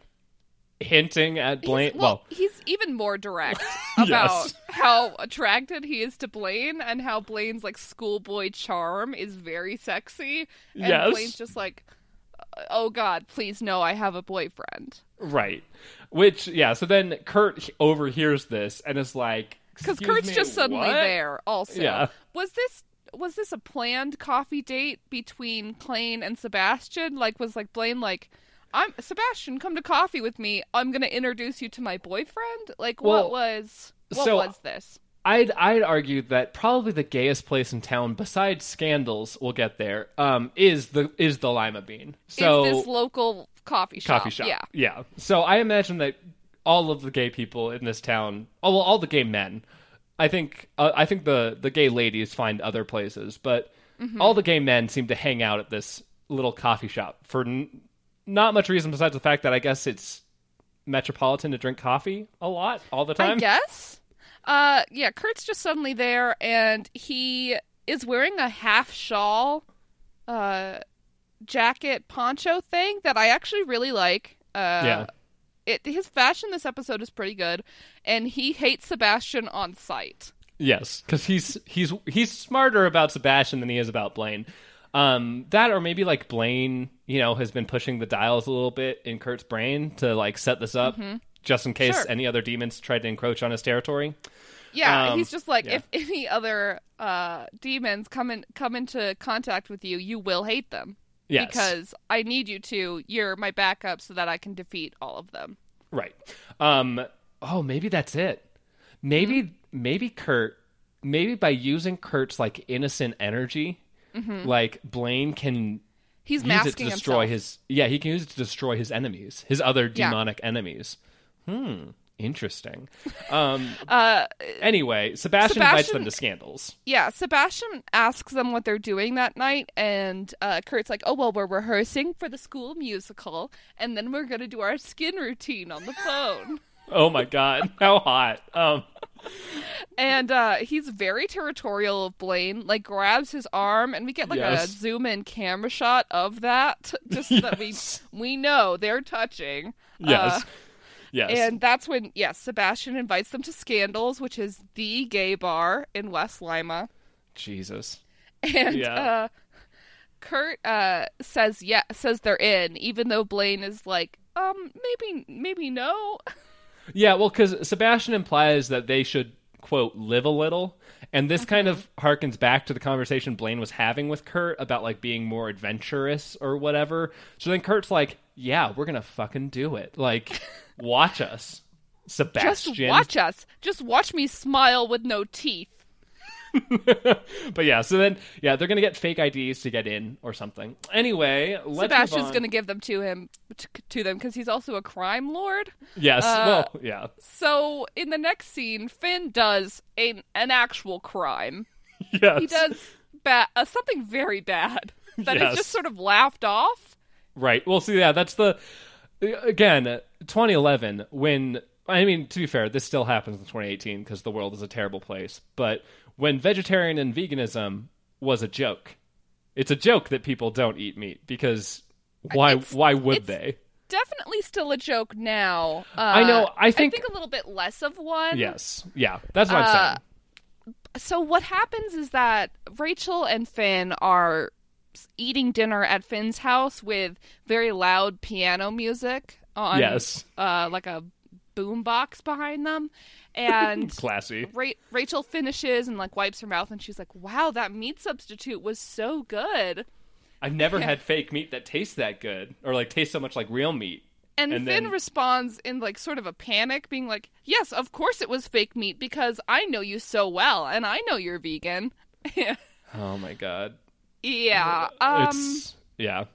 hinting at Blaine. He's, well, he's even more direct about Yes. how attracted he is to Blaine and how Blaine's like schoolboy charm is very sexy. And Yes. Blaine's just like, oh God, please no, I have a boyfriend. right. Which, yeah, so then Kurt overhears this and is like, Because Kurt's me, just suddenly what?" there. Also, Yeah. was this was this a planned coffee date between Blaine and Sebastian? Like, was like Blaine like. I'm Sebastian. Come to coffee with me. I'm gonna introduce you to my boyfriend. Like, Well, what was what so- was this? I'd I'd argue that probably the gayest place in town, besides Scandals, we'll get there, um, is the is the Lima Bean. So is this local coffee shop? coffee shop. Yeah. yeah. So I imagine that all of the gay people in this town, oh, well, all the gay men, I think, uh, I think the the gay ladies find other places, but Mm-hmm. all the gay men seem to hang out at this little coffee shop for n- not much reason besides the fact that I guess it's metropolitan to drink coffee a lot all the time. I guess. Uh, yeah. Kurt's just suddenly there, and he is wearing a half shawl, uh, jacket poncho thing that I actually really like. Uh, Yeah. It his fashion this episode is pretty good, and he hates Sebastian on sight. Yes, because he's he's he's smarter about Sebastian than he is about Blaine. Um, that or maybe like Blaine, you know, has been pushing the dials a little bit in Kurt's brain to like set this up, just in case Sure. any other demons tried to encroach on his territory. Yeah, Um, he's just like yeah. if any other uh demons come in come into contact with you, you will hate them. Yes, Because I need you to. You're my backup so that I can defeat all of them. right. Um, oh, maybe that's it. Maybe Mm-hmm. maybe Kurt, maybe by using Kurt's like innocent energy, like Blaine can Mm-hmm. He's use it masking to destroy himself. his yeah he can use it to destroy his enemies his other Yeah. demonic enemies hmm interesting um Uh, anyway sebastian, invites them to scandals yeah, Sebastian asks them what they're doing that night, and uh, Kurt's like, "Oh well, we're rehearsing for the school musical, and then we're gonna do our skin routine on the phone." oh my god how hot um and uh, he's very territorial of Blaine. Like grabs his arm, and we get like Yes. a zoom in camera shot of that, just so that we we know they're touching. yes Uh, yes And that's when, yes, Sebastian invites them to Scandals, which is the gay bar in West Lima. jesus And Yeah. uh, Kurt uh, says yeah, says they're in, even though Blaine is like, um, maybe, maybe no. yeah well because sebastian implies that they should quote live a little and this kind of harkens back to the conversation blaine was having with kurt about like being more adventurous or whatever so then kurt's like yeah we're gonna fucking do it like watch us, Sebastian. Just watch us. Just watch me smile with no teeth. but yeah, so then yeah, they're gonna get fake IDs to get in or something. Anyway, let's Sebastian's going to give them to him to, to them because he's also a crime lord. Yes, uh, well, yeah, So in the next scene, Finn does a, an actual crime. yes, He does ba- uh, something very bad that Yes. just sort of laughed off. Right. Well, see, yeah, that's the again 2011 when I mean to be fair, this still happens in 2018 because the world is a terrible place. But when vegetarian and veganism was a joke, it's a joke that people don't eat meat because why? It's- why would they? Definitely still a joke now. Uh, I know, I think- I think a little bit less of one. Yes. Yeah. That's what I'm Uh, saying. so what happens is that Rachel and Finn are eating dinner at Finn's house with very loud piano music on Yes. uh, like a boom box behind them and Classy. Ra- Rachel finishes and like wipes her mouth and she's like wow that meat substitute was so good I've never had fake meat that tastes that good or like tastes so much like real meat. and, And Finn then- responds in like sort of a panic being like yes of course it was fake meat because I know you so well and I know you're vegan Oh my god. Yeah um it's yeah.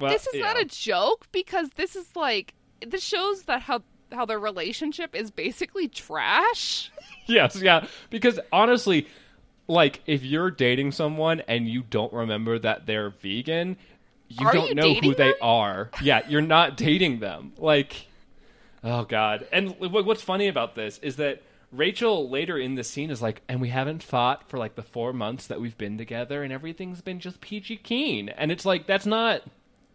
Well, this is not a joke because this is like this shows that how how their relationship is basically trash. Yes, yeah. Because honestly, like if you're dating someone and you don't remember that they're vegan, you Are don't you know who dating they are. Yeah, you're not dating them. Like, oh god. And what's funny about this is that Rachel later in the scene is like, and we haven't fought for like the four months that we've been together, and everything's been just peachy keen. And it's like that's not.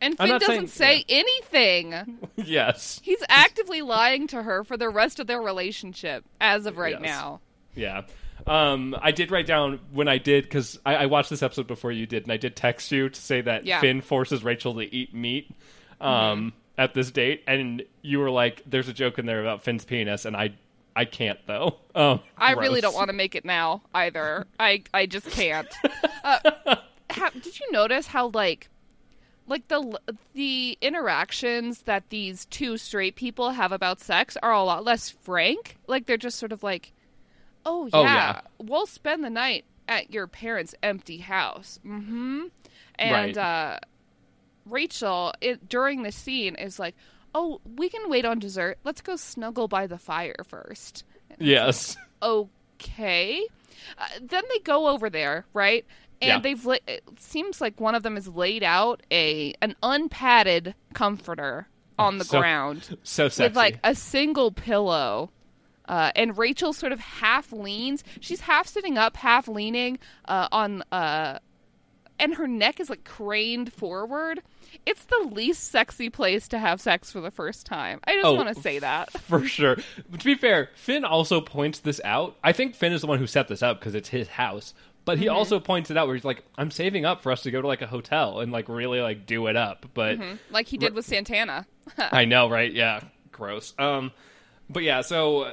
And I'm Finn not doesn't saying- say anything. yes. He's actively lying to her for the rest of their relationship as of right Yes. now. Yeah. Um, I did write down when I did because I, I watched this episode before you did, and I did text you to say that Yeah. Finn forces Rachel to eat meat um, at this date, and you were like, "There's a joke in there about Finn's penis," and I, I can't though. Oh, I really don't want to make it now either. I I just can't. uh, ha- did you notice how like like the the interactions that these two straight people have about sex are a lot less frank? Like they're just sort of like, "Oh yeah, Oh, yeah. we'll spend the night at your parents' empty house." Mhm. And Right. uh Rachel it, during the scene is like, "Oh, we can wait on dessert. Let's go snuggle by the fire first. Yes. okay. Uh, then they go over there, right? And Yeah. they've la- it seems like one of them has laid out a an unpadded comforter on the So- ground So sexy. with like a single pillow. Uh, and Rachel sort of half leans. She's half sitting up, half leaning uh, on, uh, and her neck is like craned forward. It's the least sexy place to have sex for the first time. I just Oh, want to say that. for sure. But to be fair, Finn also points this out. I think Finn is the one who set this up because it's his house. But he Mm-hmm. also points it out where he's like, "I'm saving up for us to go to like a hotel and like really like do it up." But like he did with Santana. I know, right? Yeah, gross. Um, but yeah, so uh,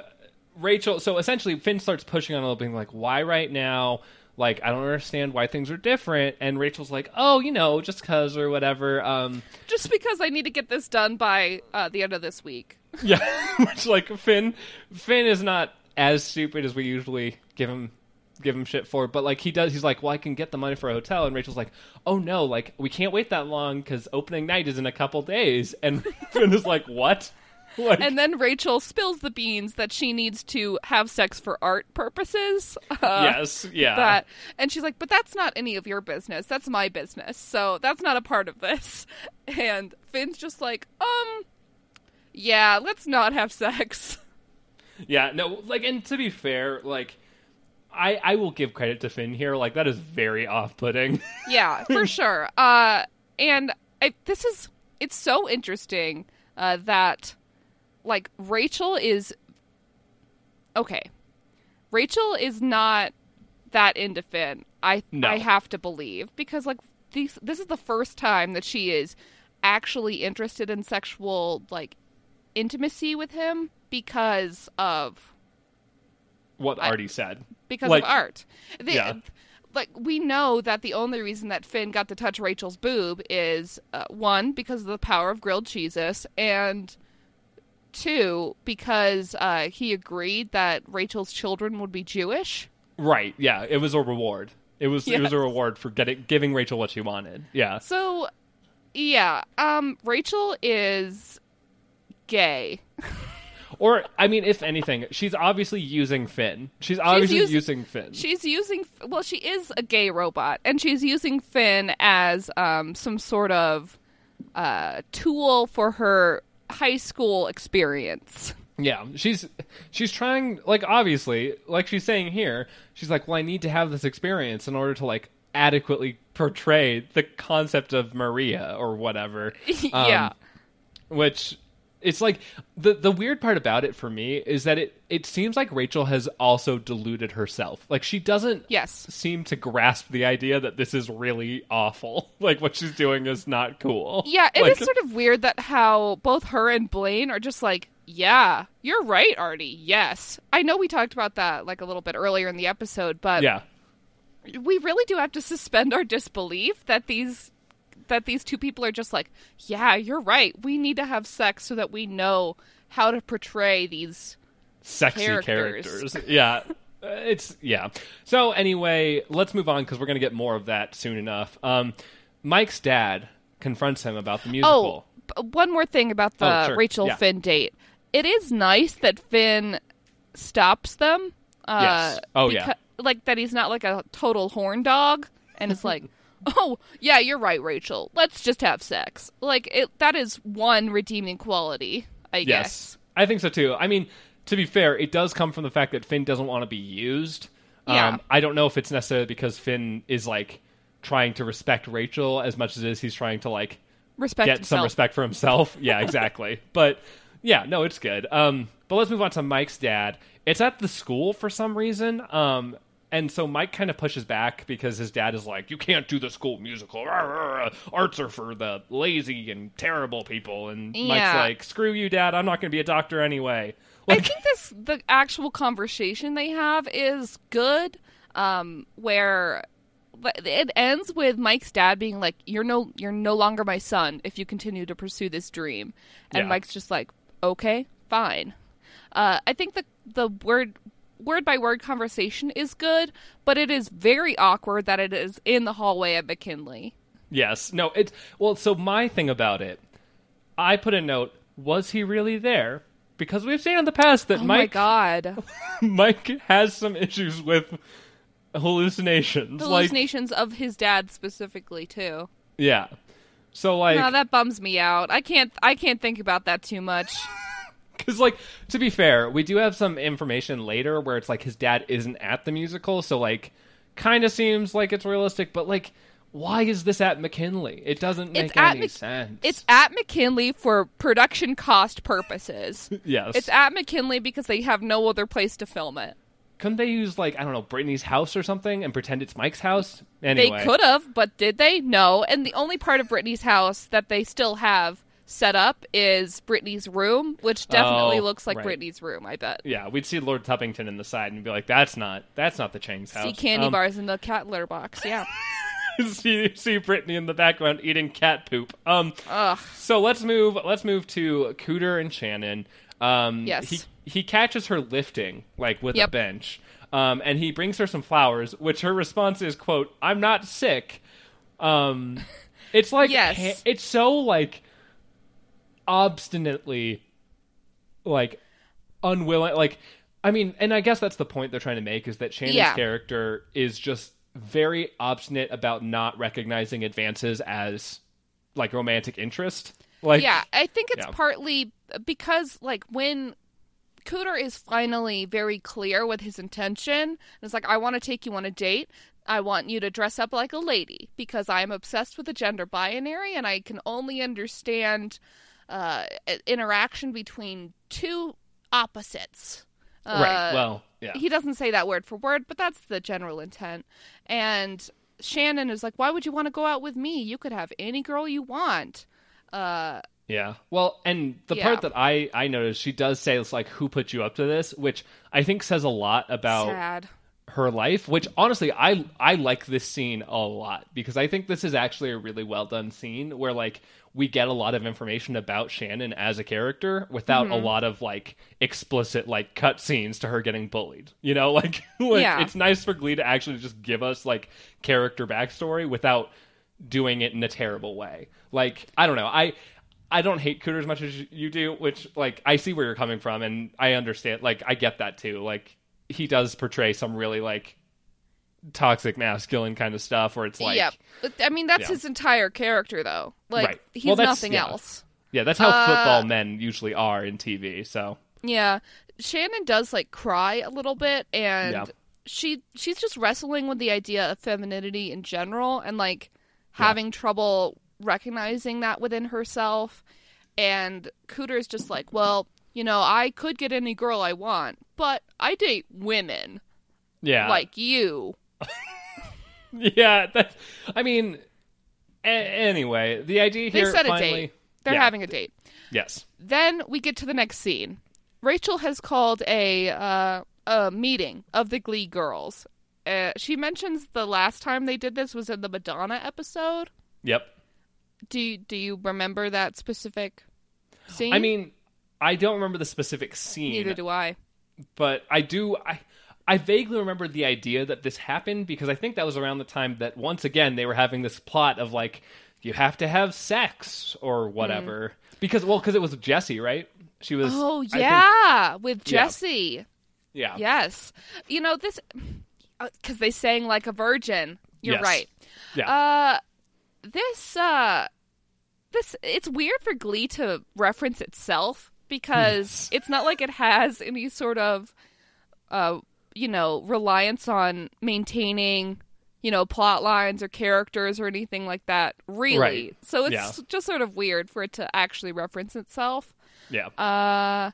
Rachel, so essentially, Finn starts pushing on a little, being like, "Why right now? Like, I don't understand why things are different." And Rachel's like, "Oh, you know, just cause or whatever." Um, Just because I need to get this done by uh, the end of this week. yeah, which like Finn, Finn is not as stupid as we usually give him. Give him shit for, but like he does, he's like, "Well, I can get the money for a hotel," and Rachel's like, "Oh no, like we can't wait that long because opening night is in a couple days," and Finn is like, "What?" Like, And then Rachel spills the beans that she needs to have sex for art purposes. Uh, yes, yeah, That and she's like, but that's not any of your business. That's my business. So that's not a part of this. And Finn's just like, um, yeah, let's not have sex. Yeah, no, like, and to be fair, like, I I will give credit to Finn here. Like, that is very off-putting. yeah, for sure. Uh, and I, this is it's so interesting uh, that like Rachel is okay. Rachel is not that into Finn. I No. I have to believe because like these this is the first time that she is actually interested in sexual like intimacy with him because of what Artie said. because Like- of art. Yeah. Like we know that the only reason that Finn got to touch Rachel's boob is uh, one because of the power of grilled cheeses, and too because uh, he agreed that Rachel's children would be Jewish. Right. Yeah. It was a reward. It was it was a reward for getting giving Rachel what she wanted. Yeah. So, yeah, um, Rachel is gay. Or I mean, if anything, she's obviously using Finn. She's obviously using- using Finn. She's using well, she is a gay robot, and she's using Finn as um some sort of uh tool for her high school experience. Yeah, she's she's trying like obviously, like she's saying here, she's like, "Well, I need to have this experience in order to like adequately portray the concept of Maria or whatever." Um, yeah. which it's like the the weird part about it for me is that it it seems like Rachel has also deluded herself. Like she doesn't Yes. seem to grasp the idea that this is really awful. Like what she's doing is not cool. Yeah, it is like, sort of weird that how both her and Blaine are just like, yeah, you're right, Artie. Yes. I know we talked about that like a little bit earlier in the episode, but yeah. we really do have to suspend our disbelief that these that these two people are just like, yeah, you're right. We need to have sex so that we know how to portray these sexy characters. characters. yeah. Uh, It's yeah. So anyway, let's move on because we're gonna get more of that soon enough. Um, Mike's dad confronts him about the Oh, musical. b- one more thing about the Oh, sure. Rachel Yeah. Finn date. It is nice that Finn stops them. Uh, Yes. Oh, yeah. Like that he's not like a total horn dog and is like, oh yeah, you're right, Rachel. Let's just have sex. Like it. That is one redeeming quality, I yes, guess. I think so too. I mean, to be fair, it does come from the fact that Finn doesn't want to be used. Yeah. Um, I don't know if it's necessarily because Finn is like trying to respect Rachel as much as it is he's trying to like Respect get some respect for himself. Yeah, exactly. but yeah, no, it's good. Um, but let's move on to Mike's dad. It's at the school for some reason. Um, and so Mike kind of pushes back because his dad is like, "You can't do the school musical. Arts are for the lazy and terrible people." And Mike's like, "Screw you, dad. I'm not going to be a doctor anyway." I think this the actual conversation they have is good. Um, where it ends with Mike's dad being like, "You're no, you're no longer my son if you continue to pursue this dream," and Yeah. Mike's just like, "Okay, fine." Uh, I think the the word word by word conversation is good, but it is very awkward that it is in the hallway at McKinley. yes, no, it's well. So my thing about it, I put a note: Was he really there? Because we've seen in the past that Oh my Mike god, Mike has some issues with hallucinations. Like, hallucinations of his dad specifically too. yeah. So like, no, that bums me out. I can't. I can't think about that too much. because like to be fair, we do have some information later where it's like his dad isn't at the musical, so like, kind of seems like it's realistic. But like, why is this at McKinley? It doesn't make It's any Mc- sense. It's at McKinley for production cost purposes. yes. it's at McKinley because they have no other place to film it. Couldn't they use like I don't know Brittany's house or something and pretend it's Mike's house? Anyway, They could have, but did they? No. And the only part of Brittany's house that they still have set up is Brittany's room, which definitely Oh, looks like right. Brittany's room. I bet. Yeah, we'd see Lord Tubbington in the side and be like, "That's not that's not the Chang's house." See candy Um, bars in the cat litter box. Yeah. see see Brittany in the background eating cat poop. Um, Ugh. so let's move. Let's move to Cooter and Shannon. Um, Yes. He he catches her lifting like with a bench. Um, and he brings her some flowers, which her response is, "quote I'm not sick." Um, it's like Yes. it's so like obstinately like unwilling like i mean and i guess that's the point they're trying to make is that shannon's Yeah. character is just very obstinate about not recognizing advances as like romantic interest like yeah, I think it's yeah. partly because like when Cooter is finally very clear with his intention, and it's like I want to take you on a date. I want you to dress up like a lady because I'm obsessed with the gender binary and I can only understand uh, interaction between two opposites. Uh, right well yeah he doesn't say that word for word, but that's the general intent. And Shannon is like, "Why would you want to go out with me? You could have any girl you want." Uh, Yeah. Well, and the Yeah. part that I I noticed, she does say it's like, "Who put you up to this?" Which I think says a lot about sad. her life, which honestly I I like this scene a lot because I think this is actually a really well done scene where like we get a lot of information about Shannon as a character without a mm-hmm. lot of like explicit like cut scenes to her getting bullied. You know, like, like Yeah. it's nice for Glee to actually just give us like character backstory without doing it in a terrible way. Like, I don't know. I I don't hate Cooter as much as you do, which like I see where you're coming from and I understand like I get that too. Like he does portray some really like toxic masculine kind of stuff where it's like yeah. I mean, that's Yeah. his entire character, though. Like, Right. he's Well, nothing yeah. else. Yeah, that's how Uh, football men usually are in TV. So Yeah. Shannon does like cry a little bit and Yeah. she she's just wrestling with the idea of femininity in general and like having trouble recognizing that within herself and Cooter's just like, "Well, you know, I could get any girl I want, but I date women yeah, like you." yeah. That I mean, a- anyway, the idea here. They set a finally, date. They're yeah, having a date. yes, Then we get to the next scene. Rachel has called a uh, a meeting of the Glee girls. Uh, she mentions the last time they did this was in the Madonna episode. yep. Do you, do you remember that specific scene? I mean, I don't remember the specific scene. neither do I. but I do I I vaguely remember the idea that this happened because I think that was around the time that once again they were having this plot of like you have to have sex or whatever because well because it was Jesse right she was. Oh I think- yeah, with Yeah. Jesse. yeah Yes, you know this because they sang like a virgin. You're Yes. right. yeah Uh, this uh, this it's weird for Glee to reference itself because it's not like it has any sort of uh, you know, reliance on maintaining you know plot lines or characters or anything like that. Really, Right. so it's Yeah. just sort of weird for it to actually reference itself. yeah Uh,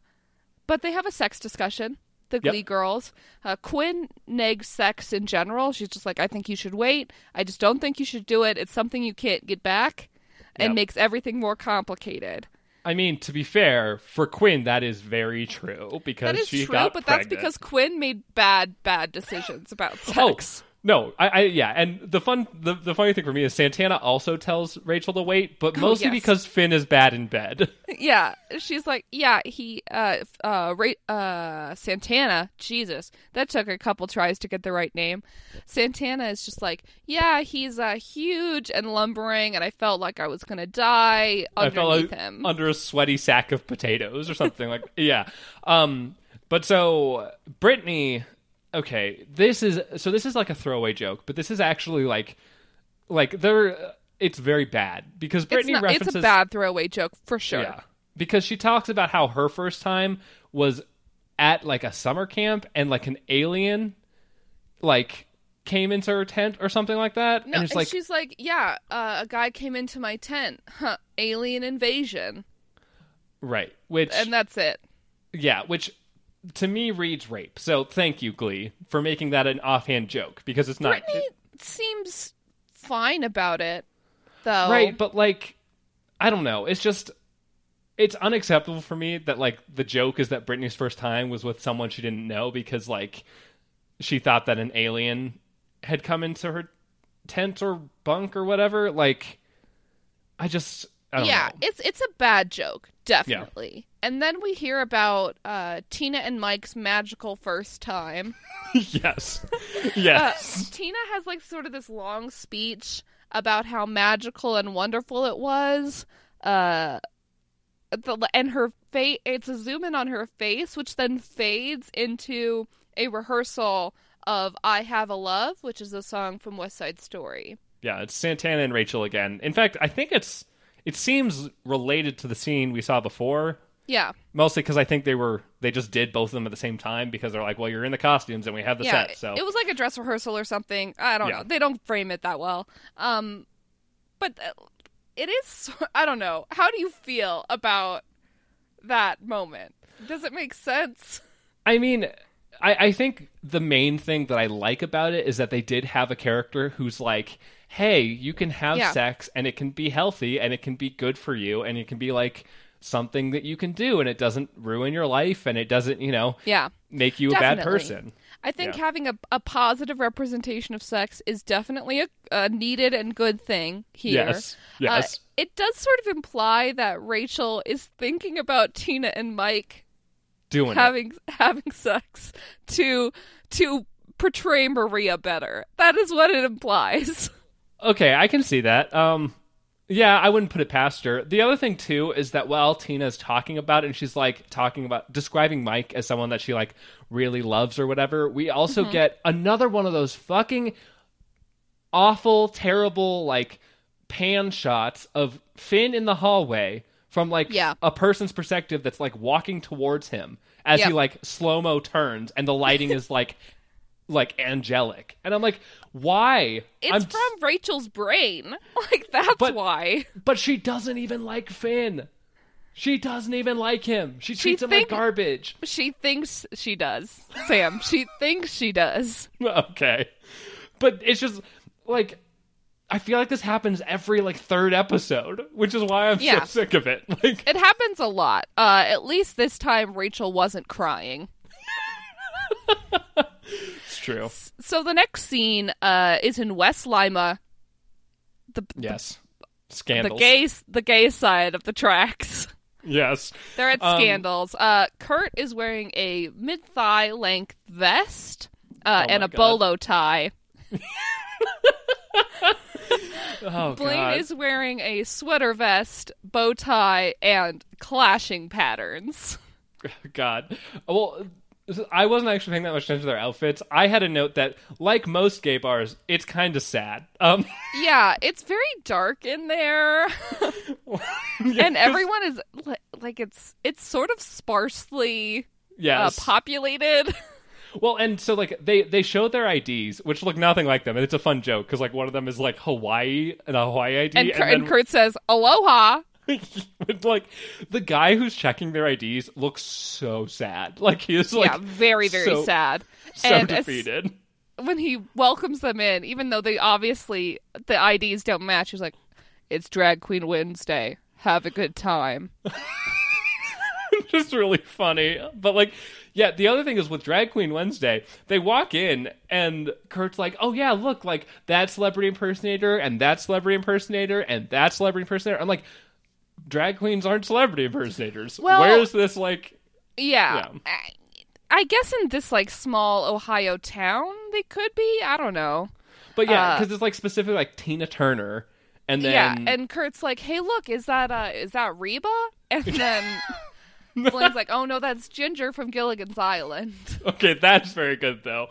but they have a sex discussion. The Yep. Glee girls. Uh, Quinn negs sex in general. She's just like, I think you should wait. I just don't think you should do it. It's something you can't get back, and Yep. makes everything more complicated. I mean to be fair for Quinn that is very true because That is she true, got but that's because Quinn made bad, bad decisions about Oh, sex. No, I, I yeah, and the fun the, the funny thing for me is Santana also tells Rachel to wait, but Oh, mostly yes. because Finn is bad in bed. Yeah, she's like, yeah, he, uh, uh, Ra- uh, Santana, Jesus, that took a couple tries to get the right name. Santana is just like, yeah, he's, uh, huge and lumbering, and I felt like I was gonna die underneath like him. under a sweaty sack of potatoes or something like yeah. Um, but so Brittany, okay, this is so this is like a throwaway joke, but this is actually like like there. It's very bad because it's, Brittany not, references it's a bad throwaway joke, for sure. yeah because she talks about how her first time was at like a summer camp and like an alien like came into her tent or something like that No, and it's and like she's like, yeah, uh, a guy came into my tent, huh, alien invasion, right which and that's it. Yeah, which to me reads rape. So thank you, Glee, for making that an offhand joke because it's not Brittany seems fine about it, though. right. But like, I don't know. It's just it's unacceptable for me that like the joke is that Brittany's first time was with someone she didn't know because like she thought that an alien had come into her tent or bunk or whatever. Like, I just yeah, know. it's it's a bad joke, definitely. And then we hear about uh, Tina and Mike's magical first time. yes, Uh, yes, Tina has like sort of this long speech about how magical and wonderful it was. Uh, the, and her face, it's a zoom in on her face, which then fades into a rehearsal of "I Have a Love," which is a song from West Side Story. Yeah, it's Santana and Rachel again. In fact, I think it's it seems related to the scene we saw before, Yeah, mostly because I think they were they just did both of them at the same time because they're like, well, you're in the costumes and we have the yeah. set, so It was like a dress rehearsal or something. I don't Yeah. know. They don't frame it that well. Um, but uh, it is. I don't know. How do you feel about that moment? Does it make sense? I mean, I, I think the main thing that I like about it is that they did have a character who's like, hey, you can have Yeah. sex and it can be healthy and it can be good for you and it can be like something that you can do and it doesn't ruin your life and it doesn't, you know, Yeah. make you a bad person. I think Yeah. having a, a positive representation of sex is definitely a, a needed and good thing here. Yes. Uh, Yes. it does sort of imply that Rachel is thinking about Tina and Mike Doing it. having having sex to to portray Maria better. That is what it implies. Okay, I can see that. Um, yeah, I wouldn't put it past her. The other thing too is that while Tina's talking about it, and she's like talking about describing Mike as someone that she like really loves or whatever, we also Mm-hmm. get another one of those fucking awful, terrible like pan shots of Finn in the hallway from like Yeah. a person's perspective that's like walking towards him as he like slow mo turns, and the lighting is like like angelic, and I'm like, why? It's I'm from Rachel's brain. Like that's But- why. But she doesn't even like Finn. She doesn't even like him. She treats him think- like garbage. She thinks she does. Sam, she thinks she does. okay. But it's just like I feel like this happens every like third episode, which is why I'm Yeah. so sick of it. Like It happens a lot. Uh at least this time Rachel wasn't crying. True. So the next scene uh is in West Lima. The Yes. the Scandals. gay the gay side of the tracks. Yes. They're at Um, scandals. Uh, Kurt is wearing a mid thigh length vest uh, Oh and a God. bolo tie. Oh Blaine god. is wearing a sweater vest, bow tie, and clashing patterns. God. Well, I wasn't actually paying that much attention to their outfits. I had a note that, like most gay bars, it's kind of sad. Um, Yeah, it's very dark in there, and everyone is li- like it's it's sort of sparsely uh, populated. Well, and so like they they show their IDs, which look nothing like them, and it's a fun joke because like one of them is like Hawaii and a Hawaii ID, And, Kurt, then and Kurt says, "Aloha." but, like the guy who's checking their IDs looks so sad. Like he is like yeah, very very so- sad. so and defeated. when he welcomes them in, even though they obviously the IDs don't match, he's like, "It's Drag Queen Wednesday. Have a good time." just really funny. But like, yeah, the other thing is with Drag Queen Wednesday, they walk in and Kurt's like, "Oh yeah, look, like that celebrity impersonator and that celebrity impersonator and that celebrity impersonator." I'm like, drag queens aren't celebrity impersonators. Well- Where's this like? Yeah. Yeah. I, I guess in this like small Ohio town, they could be. I don't know. But yeah, Uh, because it's like specifically like Tina Turner, and then yeah, and Kurt's like, "Hey, look, is that uh, is that Reba?" And then Blaine's like, "Oh no, that's Ginger from Gilligan's Island." okay, that's very good though.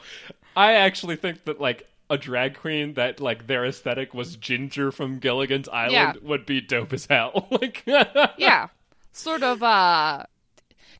I actually think that like a drag queen that like their aesthetic was Ginger from Gilligan's Island Yeah. would be dope as hell. like, yeah, sort of. uh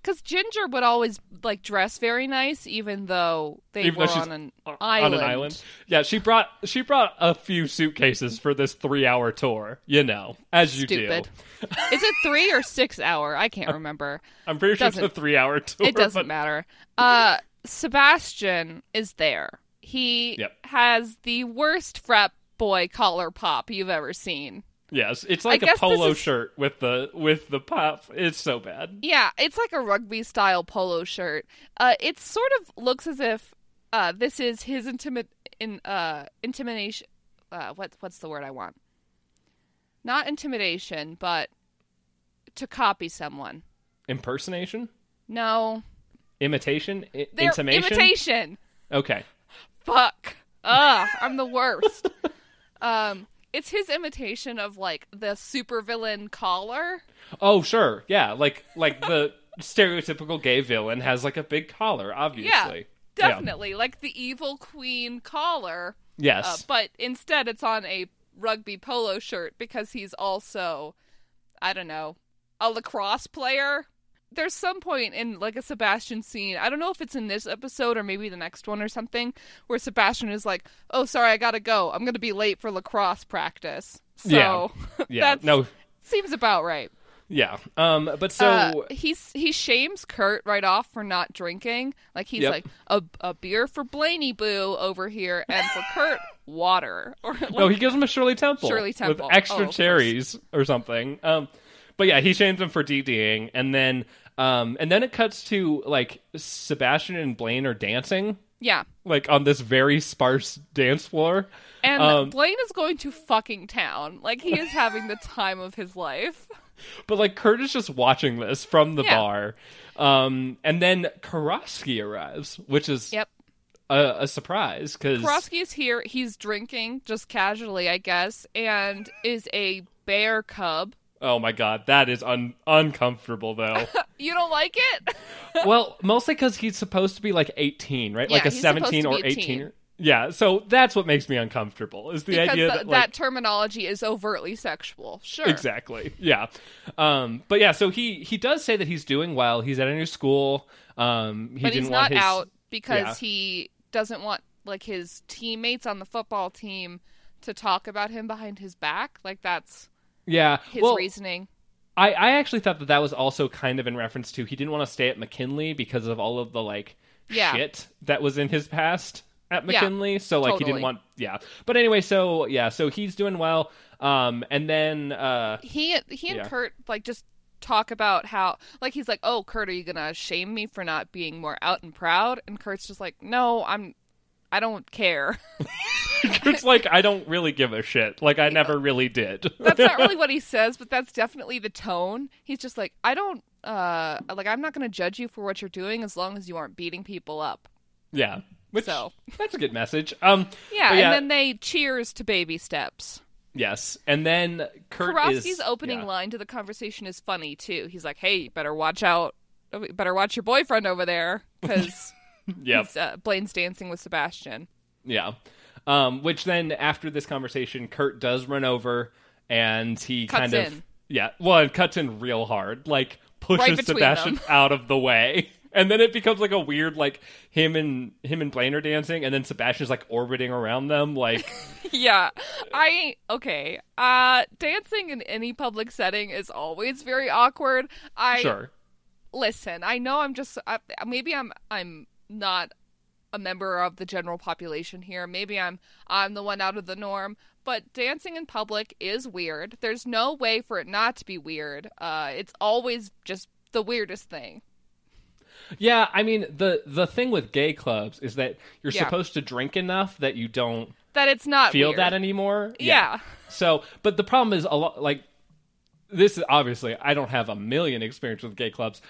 because Ginger would always like dress very nice, even though they Even were she's on an on island. an island. Yeah, she brought she brought a few suitcases for this three hour tour. You know, as you Stupid. do. Is it three or six hour? I can't remember. I'm pretty sure it's a three hour tour. It doesn't but matter. Uh, Sebastian is there. He Yep. has the worst frat boy collar pop you've ever seen. Yes, it's like a polo is- shirt with the with the pop. It's so bad. Yeah, it's like a rugby style polo shirt. Uh, it sort of looks as if uh, this is his intimate in uh intimidation. Uh, what what's the word I want? Not intimidation, but to copy someone. Impersonation, No, imitation, I- intimation. imitation. Okay. Fuck. Ugh, I'm the worst. um, it's his imitation of like the supervillain collar. Oh, sure. Yeah, like like the stereotypical gay villain has like a big collar, obviously. Yeah, definitely like the evil queen collar. Yes. Uh, but instead, it's on a rugby polo shirt because he's also, I don't know, a lacrosse player. There's some point in like a Sebastian scene. I don't know if it's in this episode or maybe the next one or something, where Sebastian is like, "Oh, sorry, I gotta go. I'm gonna be late for lacrosse practice." So Yeah. yeah. No. seems about right. Yeah. Um. But so uh, he's he shames Kurt right off for not drinking. Like he's Yep. like a a beer for Blaney Boo over here, and for Kurt water. Or like, no, he gives him a Shirley Temple. Shirley Temple. with extra Oh, cherries or something. Um. But yeah, he shames him for DDing, and then um, and then it cuts to like Sebastian and Blaine are dancing Yeah. like on this very sparse dance floor. And Um, Blaine is going to fucking town. Like he is having the time of his life. But like Kurt is just watching this from the Yeah. bar. Um, and then Karofsky arrives, which is Yep. a, a surprise because Karofsky is here. He's drinking just casually, I guess, and is a bear cub. Oh my god, that is un- uncomfortable though. You don't like it? well, mostly because he's supposed to be like 18, right? like a he's 17 to or be a 18. teen. Yeah, so that's what makes me uncomfortable. Is the because idea th- that, that like, terminology is overtly sexual. Sure. Exactly. Yeah. Um, but yeah, so he he does say that he's doing well. He's at a new school. Um, he but didn't he's want not his out because yeah. he doesn't want like his teammates on the football team to talk about him behind his back. Like that's yeah. his well, reasoning. I I actually thought that that was also kind of in reference to he didn't want to stay at McKinley because of all of the like Yeah. shit that was in his past at Yeah, McKinley. so like he didn't want yeah. But anyway, so yeah, so he's doing well. Um, and then uh, He he and Yeah. Kurt like just talk about how like he's like, "Oh, Kurt, are you gonna shame me for not being more out and proud?" And Kurt's just like, "No, I'm." I don't care. it's like I don't really give a shit. Like I never really did. That's not really what he says, but that's definitely the tone. He's just like, I don't, uh, like, I'm not going to judge you for what you're doing as long as you aren't beating people up. yeah. Which So. that's a good message. Um, Yeah, but and then they cheers to baby steps. Yes, and then Kurt Karofsky's is opening yeah. line to the conversation is funny too. He's like, "Hey, better watch out. Better watch your boyfriend over there because yeah, uh, Blaine's dancing with Sebastian." yeah. Um, which then after this conversation, Kurt does run over and he Cuts kind of in. yeah, well, it cuts in real hard, like pushes Right Sebastian out of the way. And then it becomes like a weird, like him and him and Blaine are dancing, and then Sebastian's like orbiting around them, like yeah, I okay. Uh, dancing in any public setting is always very awkward. I sure, listen. I know I'm just I, maybe I'm I'm not a member of the general population here. Maybe I'm I'm the one out of the norm. But dancing in public is weird. There's no way for it not to be weird. Uh, it's always just the weirdest thing. yeah. I mean, the the thing with gay clubs is that you're Yeah. supposed to drink enough that you don't That it's not feel weird. that anymore. Yeah. So, but the problem is a lot like this is obviously I don't have a million experience with gay clubs,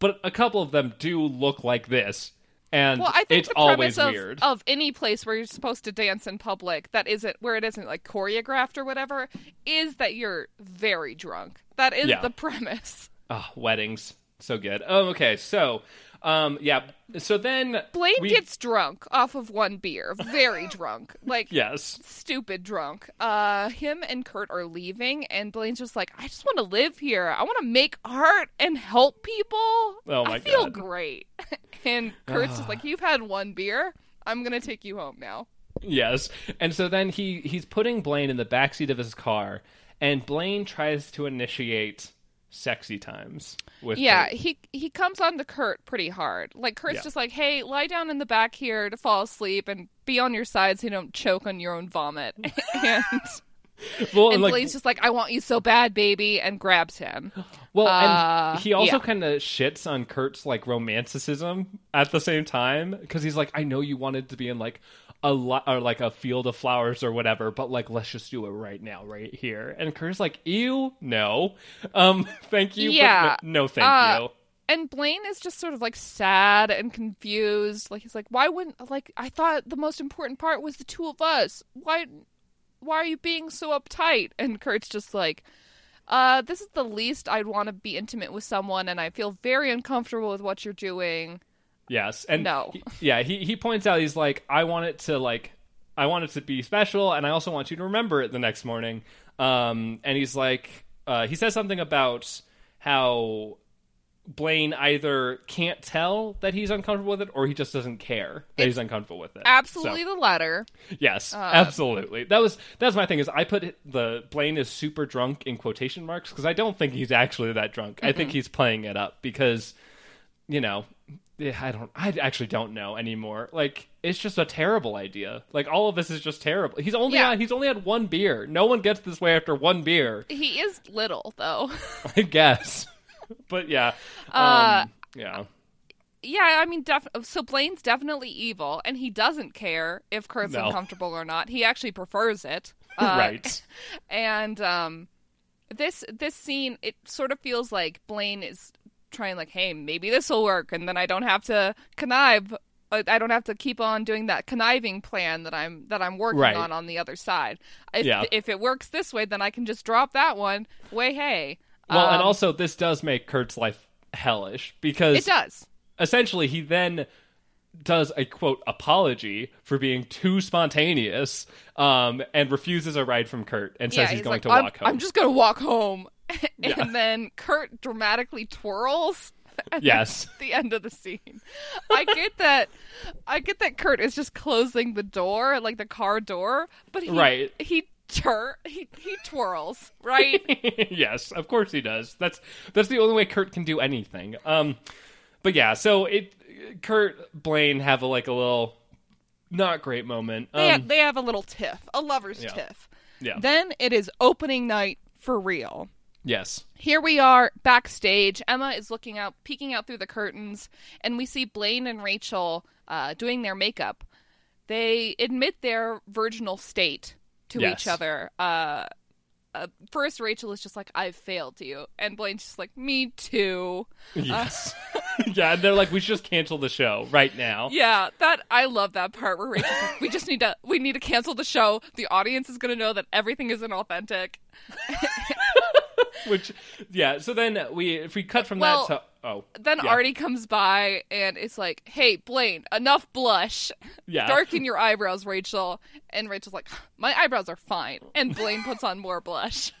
but a couple of them do look like this. And Well, I think it's the always premise of, weird. of any place where you're supposed to dance in public that isn't where it isn't like choreographed or whatever is that you're very drunk. That is Yeah. the premise. Ah, weddings. So good. Oh, okay. So, um, yeah. So then Blaine we- gets drunk off of one beer, very drunk, like yes. stupid drunk. Uh, him and Kurt are leaving, and Blaine's just like, I just want to live here. I want to make art and help people. Oh my I feel God. great. and Kurt's just like, you've had one beer. I'm gonna take you home now. Yes. And so then he he's putting Blaine in the backseat of his car, and Blaine tries to initiate sexy times with Yeah, Kurt. he he comes on to Kurt pretty hard. Like Kurt's Yeah. just like, "Hey, lie down in the back here to fall asleep and be on your side so you don't choke on your own vomit." and Well, and like, Blaine's just like, "I want you so bad, baby," and grabs him. Well, Uh, and he also yeah. kind of shits on Kurt's like romanticism at the same time because he's like, I know you wanted to be in like a lot or like a field of flowers or whatever, but like let's just do it right now, right here. And Kurt's like, ew, no, um, thank you, but Yeah, no, no thank uh, you. And Blaine is just sort of like sad and confused. Like he's like, "Why wouldn't like I thought the most important part was the two of us. Why why are you being so uptight?" And Kurt's just like, "Uh, this is the least I'd want to be intimate with someone and I feel very uncomfortable with what you're doing." Yes, and No. he- yeah, he he points out he's like, I want it to like, I want it to be special, and I also want you to remember it the next morning. Um, and he's like, uh, he says something about how Blaine either can't tell that he's uncomfortable with it, or he just doesn't care that he's uncomfortable with it. Absolutely So, the latter. yes, Uh, absolutely. That was that's my thing. Is I put the Blaine is super drunk in quotation marks because I don't think he's actually that drunk. I think he's playing it up because you know, I don't, I actually don't know anymore. Like, it's just a terrible idea. Like, all of this is just terrible. He's only, Yeah. had, he's only had one beer. No one gets this way after one beer, He is little though. I guess. but yeah, Uh, um, yeah, yeah, I mean, def- so Blaine's definitely evil, and he doesn't care if Kurt's No. uncomfortable or not. He actually prefers it. Uh, right. And um, this this scene, it sort of feels like Blaine is trying, like, hey, maybe this will work, and then I don't have to connive. uh, I don't have to keep on doing that conniving plan that I'm that I'm working Right. on on the other side. If, Yeah. if it works this way, then I can just drop that one. Way hey. Well, and Um, also this does make Kurt's life hellish because it does. essentially he then does a quote apology for being too spontaneous um, and refuses a ride from Kurt and says yeah, he's, going like, to I'm, walk home. I'm just gonna walk home, and Yeah. then Kurt dramatically twirls. at Yes. the end of the scene. I get that. I get that Kurt is just closing the door, like the car door, but he Right. he tur he he twirls right. yes, of course he does. That's that's the only way Kurt can do anything. Um, but yeah, so it Kurt Blaine have a, like a little not great moment. they, Um, they have a little tiff, a lover's Yeah. tiff. yeah. Then it is opening night for real. Yes. Here we are backstage. Emma is looking out, peeking out through the curtains, and we see Blaine and Rachel uh, doing their makeup. They admit their virginal state to Yes. each other. Uh, uh, first, Rachel is just like, "I've failed you," and Blaine's just like, "Me too." Yes. yeah, and they're like, we should just cancel the show right now. Yeah, that I love that part where Rachel's like, "We just need to, we need to cancel the show. The audience is going to know that everything isn't authentic." Which, yeah. So then we, if we cut from Well, that to, oh, Then yeah, Artie comes by and it's like, "Hey, Blaine, enough blush. yeah, Darken your eyebrows, Rachel." And Rachel's like, "My eyebrows are fine." And Blaine puts on more blush.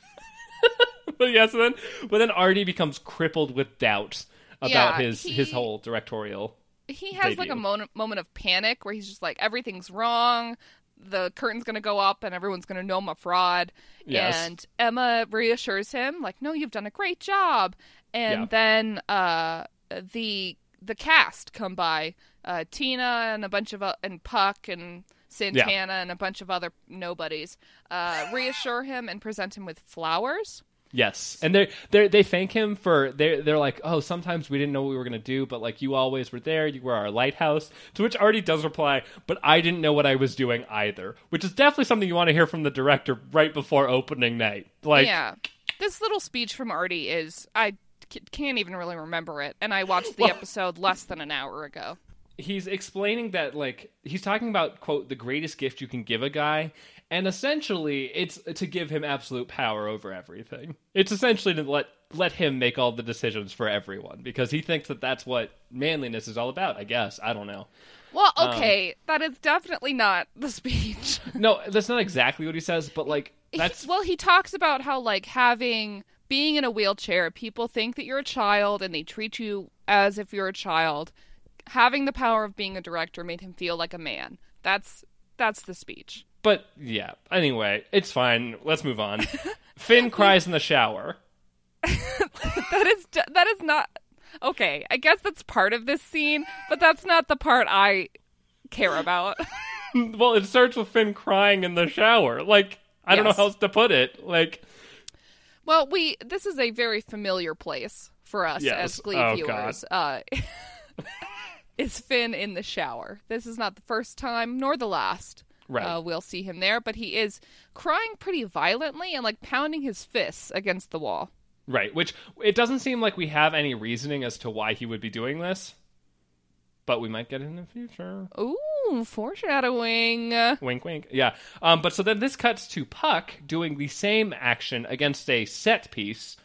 but yeah. So then, but then Artie becomes crippled with doubt about Yeah, his his whole directorial. He has like a Debut. moment moment of panic where he's just like, "Everything's wrong. The curtain's gonna go up, and everyone's gonna know I'm a fraud." Yes. And Emma reassures him, like, "No, you've done a great job." And Yeah. then uh, the the cast come by, uh, Tina and a bunch of uh, and Puck and Santana and a bunch of other nobodies uh, reassure him and present him with flowers. Yes, and they they they thank him for they they're like, oh, sometimes we didn't know what we were gonna do, but like you always were there. You were our lighthouse. To which Artie does reply, but I didn't know what I was doing either, which is definitely something you want to hear from the director right before opening night. Like, yeah, this little speech from Artie is I c- can't even really remember it, and I watched the Well- episode less than an hour ago. he's explaining that like he's talking about quote the greatest gift you can give a guy and essentially it's to give him absolute power over everything it's essentially to let let him make all the decisions for everyone because he thinks that that's what manliness is all about i guess i don't know Well, Um, okay, that is definitely not the speech. no that's not exactly what he says but like He- well, he talks about how like having being in a wheelchair, people think that you're a child and they treat you as if you're a child. Having the power of being a director made him feel like a man. That's that's the speech. But yeah anyway it's fine let's move on finn cries in the shower that is that is not okay. I guess that's part of this scene, but that's not the part I care about. well it starts with finn crying in the shower like i don't know how else to put it like Well, we this is a very familiar place for us Yes. as Glee Oh, viewers. Uh, is Finn in the shower? This is not the first time nor the last. Right. Uh, we'll see him there, but he is crying pretty violently and like pounding his fists against the wall. Right, which it doesn't seem like we have any reasoning as to why he would be doing this, but we might get it in the future. Ooh, foreshadowing. Wink, wink. Yeah. Um. But so then this cuts to Puck doing the same action against a set piece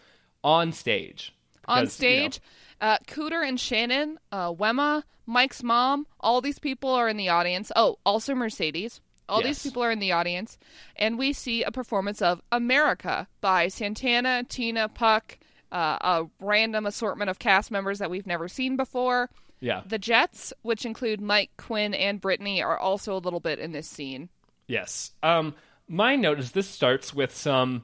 on stage. on Because, you know, stage. Uh, Cooter and Shannon, uh, Wemma, Mike's mom, all these people are in the audience. Oh, also Mercedes. All Yes. these people are in the audience. And we see a performance of America by Santana, Tina, Puck, uh, a random assortment of cast members that we've never seen before. yeah. The Jets, which include Mike, Quinn, and Brittany, are also a little bit in this scene. Yes. Um. My note is this starts with some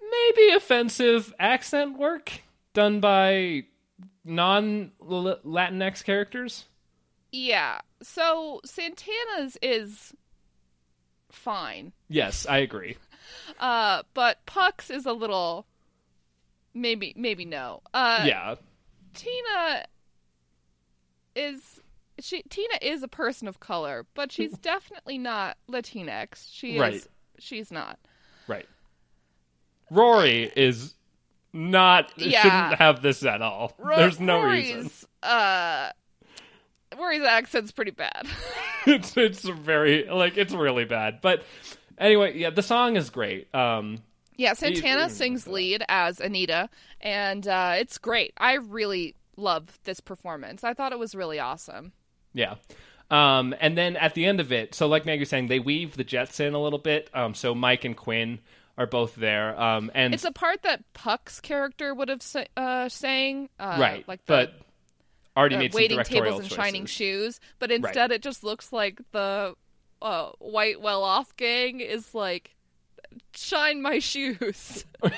maybe offensive accent work done by non Latinx characters. Yeah. So Santana's is fine. Yes, I agree. Uh, but Puck's is a little maybe maybe no. Uh yeah. Tina is she Tina is a person of color, but she's definitely not Latinx. She is Right. she's not. Right. Rory is not Yeah. shouldn't have this at all. Ro- There's no Rory's, reason. Uh Rory's accent's pretty bad. it's it's very like it's really bad. But anyway, yeah, the song is great. Um Yeah, Santana mm, sings lead as Anita, and uh, it's great. I really love this performance. I thought it was really awesome. Yeah. Um, and then at the end of it, so like Maggie was saying, they weave the Jets in a little bit. Um, so Mike and Quinn are both there. Um, and It's a part that Puck's character would have sa- uh, sang, uh, right, like the, but already uh, made some waiting tables and choices. shining shoes. But instead, it just looks like the uh, white well-off gang is like, shine my shoes.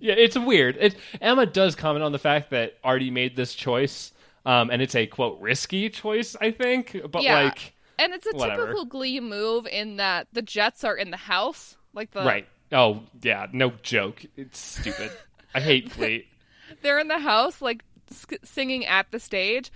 Yeah, it's weird. It, Emma does comment on the fact that Artie made this choice, um, and it's a quote risky choice, I think. But Yeah. like, and it's a Whatever. typical Glee move in that the Jets are in the house, like the right? Oh yeah, no joke. It's stupid. I hate Fleet. they're in the house like singing at the stage.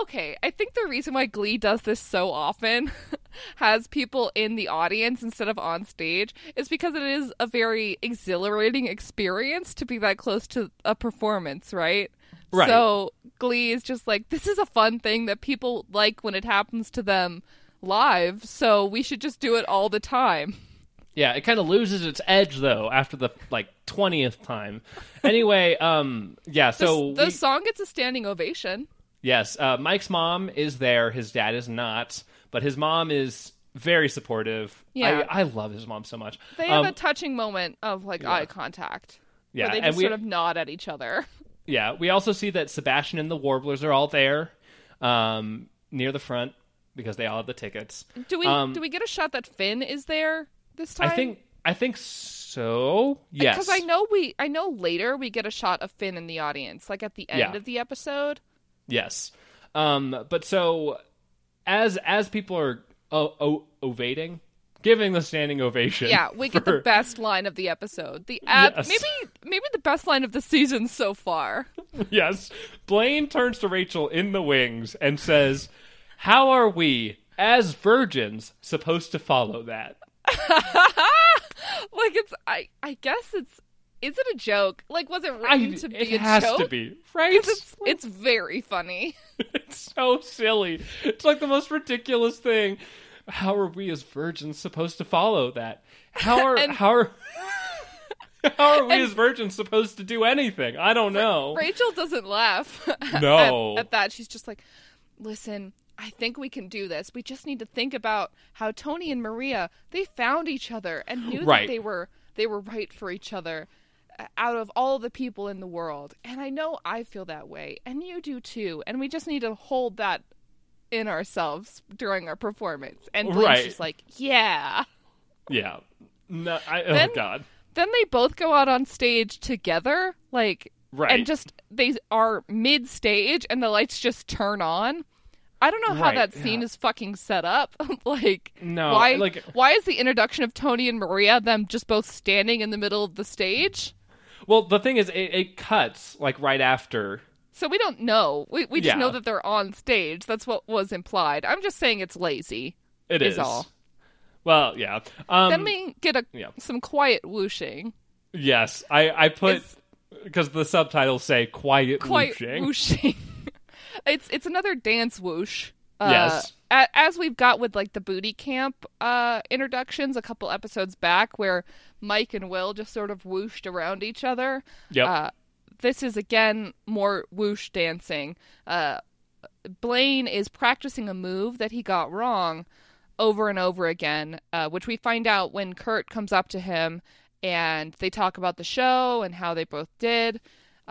Okay i think the reason why glee does this so often has people in the audience instead of on stage is because it is a very exhilarating experience to be that close to a performance right? Right. so glee is just like this is a fun thing that people like when it happens to them live so we should just do it all the time Yeah, it kind of loses its edge though after the like twentieth time. Anyway, um, yeah. So the we- song gets a standing ovation Yes, uh, Mike's mom is there. His dad is not, but his mom is very supportive. Yeah. I, I love his mom so much. They have Um, a touching moment of like eye contact. Yeah, they and just we- sort of nod at each other. yeah, we also see that Sebastian and the Warblers are all there, um, near the front because they all have the tickets. Do we Um, do we get a shot that Finn is there this time? I think I think so. Yes, because I know we I know later we get a shot of Finn in the audience, like at the end Yeah. of the episode. Yes. Um, but so as as people are o- o- ovating, giving the standing ovation. Yeah, we get the best line of the episode. The ad, Yes. maybe maybe the best line of the season so far. Yes. Blaine turns to Rachel in the wings and says, How are we, as virgins, supposed to follow that? Like it's I I guess it's is it a joke? Like was it I, to be it a has joke? to be, right? It's it's very funny. It's so silly. It's like the most ridiculous thing. How are we as virgins supposed to follow that? How are And- how are how are we And- as virgins supposed to do anything? I don't know. Rachel doesn't laugh. No. at, at that, she's just like, "Listen, I think we can do this. We just need to think about how Tony and Maria they found each other and knew Right. that they were they were right for each other." uh, Out of all the people in the world, and I know I feel that way, and you do too, and we just need to hold that in ourselves during our performance. And Blaine's Right. just like, "Yeah." Yeah. No, I, Then- oh god. then they both go out on stage together like Right. and just they are mid stage and the lights just turn on i don't know how Right, that scene yeah. is fucking set up like No, why like- why is the introduction of tony and maria them just both standing in the middle of the stage Well, the thing is, it, it cuts like right after. so we don't know we, we just Yeah. know that they're on stage that's what was implied i'm just saying it's lazy It Is is all. Well, yeah. Um, then we get a yeah. some quiet whooshing yes, I I put because the subtitles say quiet, quite whooshing. whooshing. it's it's another dance whoosh. Uh, Yes. As we've got with like the booty camp uh, introductions a couple episodes back, where Mike and Will just sort of whooshed around each other. Yep. Uh, this is again more whoosh dancing. Uh, Blaine is practicing a move that he got wrong over and over again, uh, which we find out when Kurt comes up to him and they talk about the show and how they both did.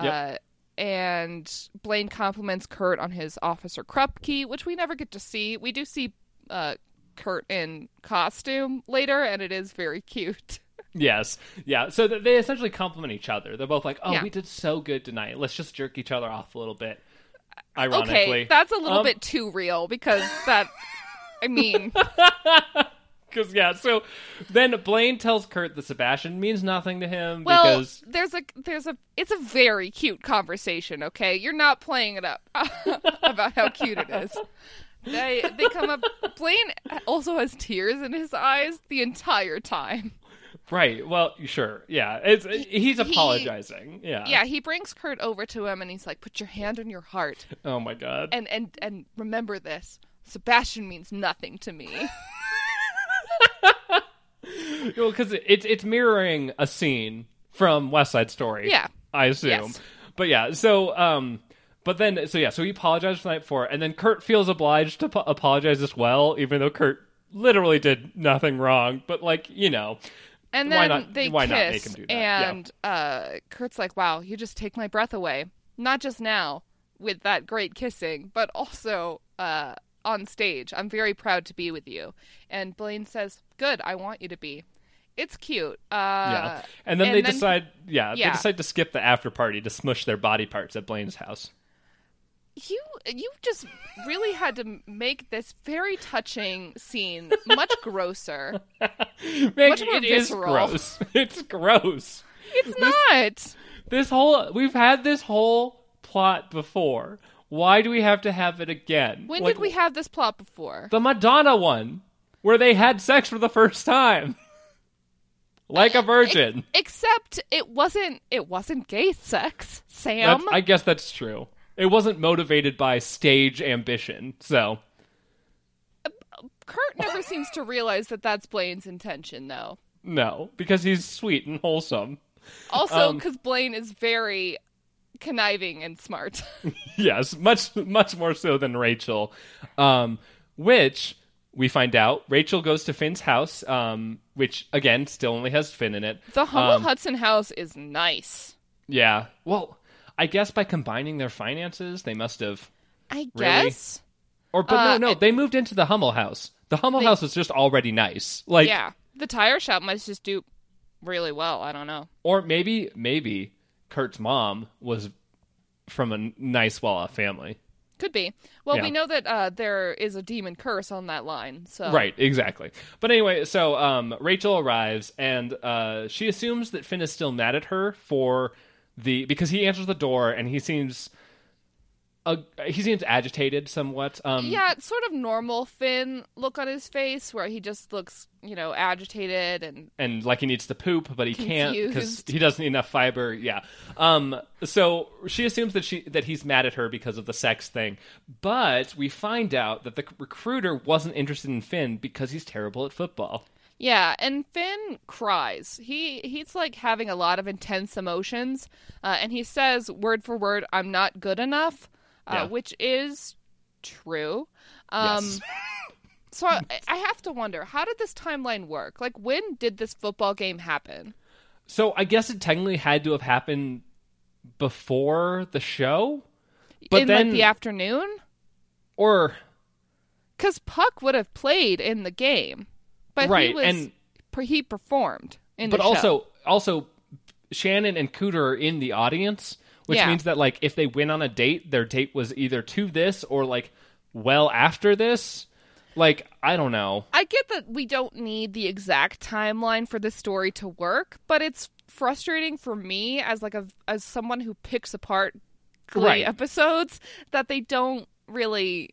Yep. Uh, and Blaine compliments Kurt on his Officer Krupke, which we never get to see. We do see uh, Kurt in costume later, and it is very cute. Yes, yeah. So they essentially compliment each other. They're both like, "Oh, Yeah. we did so good tonight. Let's just jerk each other off a little bit." Ironically, Okay, that's a little Um, bit too real because that, I mean, Because yeah, so then Blaine tells Kurt that Sebastian means nothing to him Well, because there's a there's a it's a very cute conversation. Okay, you're not playing it up about how cute it is. They they come up. Blaine also has tears in his eyes the entire time. right. Well, sure, yeah, it's he's he- apologizing. Yeah. Yeah, he brings Kurt over to him and he's like, "Put your hand on your heart Oh my god. and and and remember this: Sebastian means nothing to me." Well, because it's it's mirroring a scene from West Side Story. Yeah. I assume. Yes. But yeah, so um, but then so yeah, so he apologized for the night before, and then Kurt feels obliged to po- apologize as well, even though Kurt literally did nothing wrong. But like you know, And Why then not- they why kiss, not make him do that? Yeah. and uh, Kurt's like, "Wow, you just take my breath away." Not just now with that great kissing, but also uh, on stage. I'm very proud to be with you. And Blaine says, "Good, I want you to be." It's cute. Uh, yeah. And then they then- decide, yeah, yeah. they decide to skip the after party to smush their body parts at Blaine's house. You you just really had to make this very touching scene much grosser. Man, Much more it is visceral. gross. It's gross. It's not. This whole we've had this whole plot before. Why do we have to have it again? When Like, did we have this plot before? the Madonna one where they had sex for the first time? like a virgin. Except it wasn't it wasn't gay sex, Sam. That's- I guess that's true. It wasn't motivated by stage ambition. So, Kurt never seems to realize that that's Blaine's intention, though. no, because he's sweet and wholesome. Also, Um, because Blaine is very conniving and smart. yes, much much more so than Rachel. Um, which we find out Rachel goes to Finn's house, um, which again still only has Finn in it. the Hummel Um, Hudson house is nice. Yeah. Well, I guess by combining their finances, they must have. I Really? guess. Or, but Uh, no, no, and- they moved into the Hummel house. The Hummel They- house was just already nice. Like, yeah. The tire shop must just do really well. I don't know. or maybe, maybe Kurt's mom was from a nice, well-off family. Could be. Well, Yeah. we know that uh, there is a demon curse on that line. So Right, exactly. But anyway, so um, Rachel arrives and uh, she assumes that Finn is still mad at her for the because he answers the door and he seems uh, he seems agitated somewhat. Um, Yeah, it's sort of normal Finn look on his face where he just looks, you know, agitated and and like he needs to poop, but he can't because he doesn't need enough fiber. Yeah. Um. So she assumes that she that he's mad at her because of the sex thing, but we find out that the recruiter wasn't interested in Finn because he's terrible at football. Yeah, and Finn cries. He he's like having a lot of intense emotions, uh, and he says word for word, "I'm not good enough," uh, Yeah. which is true. Um, yes. So I, I have to wonder, how did this timeline work? Like, when did this football game happen? So I guess it technically had to have happened before the show, but in then like the afternoon, or because Puck would have played in the game, but he was and- he performed in but the show. But also also Shannon and Cooter are in the audience, which Yeah. means that like if they went on a date, their date was either to this or like well after this. Like I don't know. I get that we don't need the exact timeline for this story to work, but it's frustrating for me as like a as someone who picks apart Glee Right. episodes that they don't really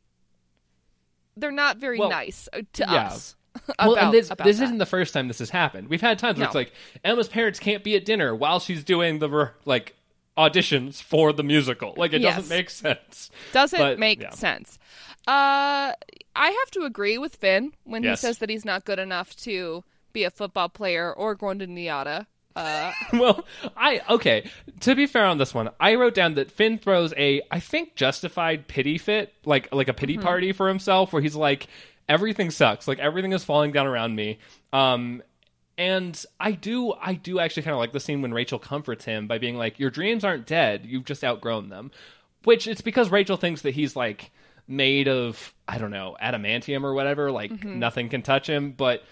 they're not very Well, nice uh, to yeah. us. well, and this about this isn't the first time this has happened. We've had times where it's like Emma's parents can't be at dinner while she's doing the like auditions for the musical. Like it Yes. doesn't make sense. doesn't but, make yeah. sense. Uh, I have to agree with Finn when Yes. he says that he's not good enough to be a football player or to NYADA. Uh, well, I okay. To be fair on this one, I wrote down that Finn throws a I think justified pity fit, like like a pity Mm-hmm. party for himself, where he's like, everything sucks, like everything is falling down around me. Um, and I do I do actually kind of like the scene when Rachel comforts him by being like, your dreams aren't dead, you've just outgrown them. Which it's because Rachel thinks that he's like made of I don't know adamantium or whatever, like Mm-hmm. nothing can touch him, but.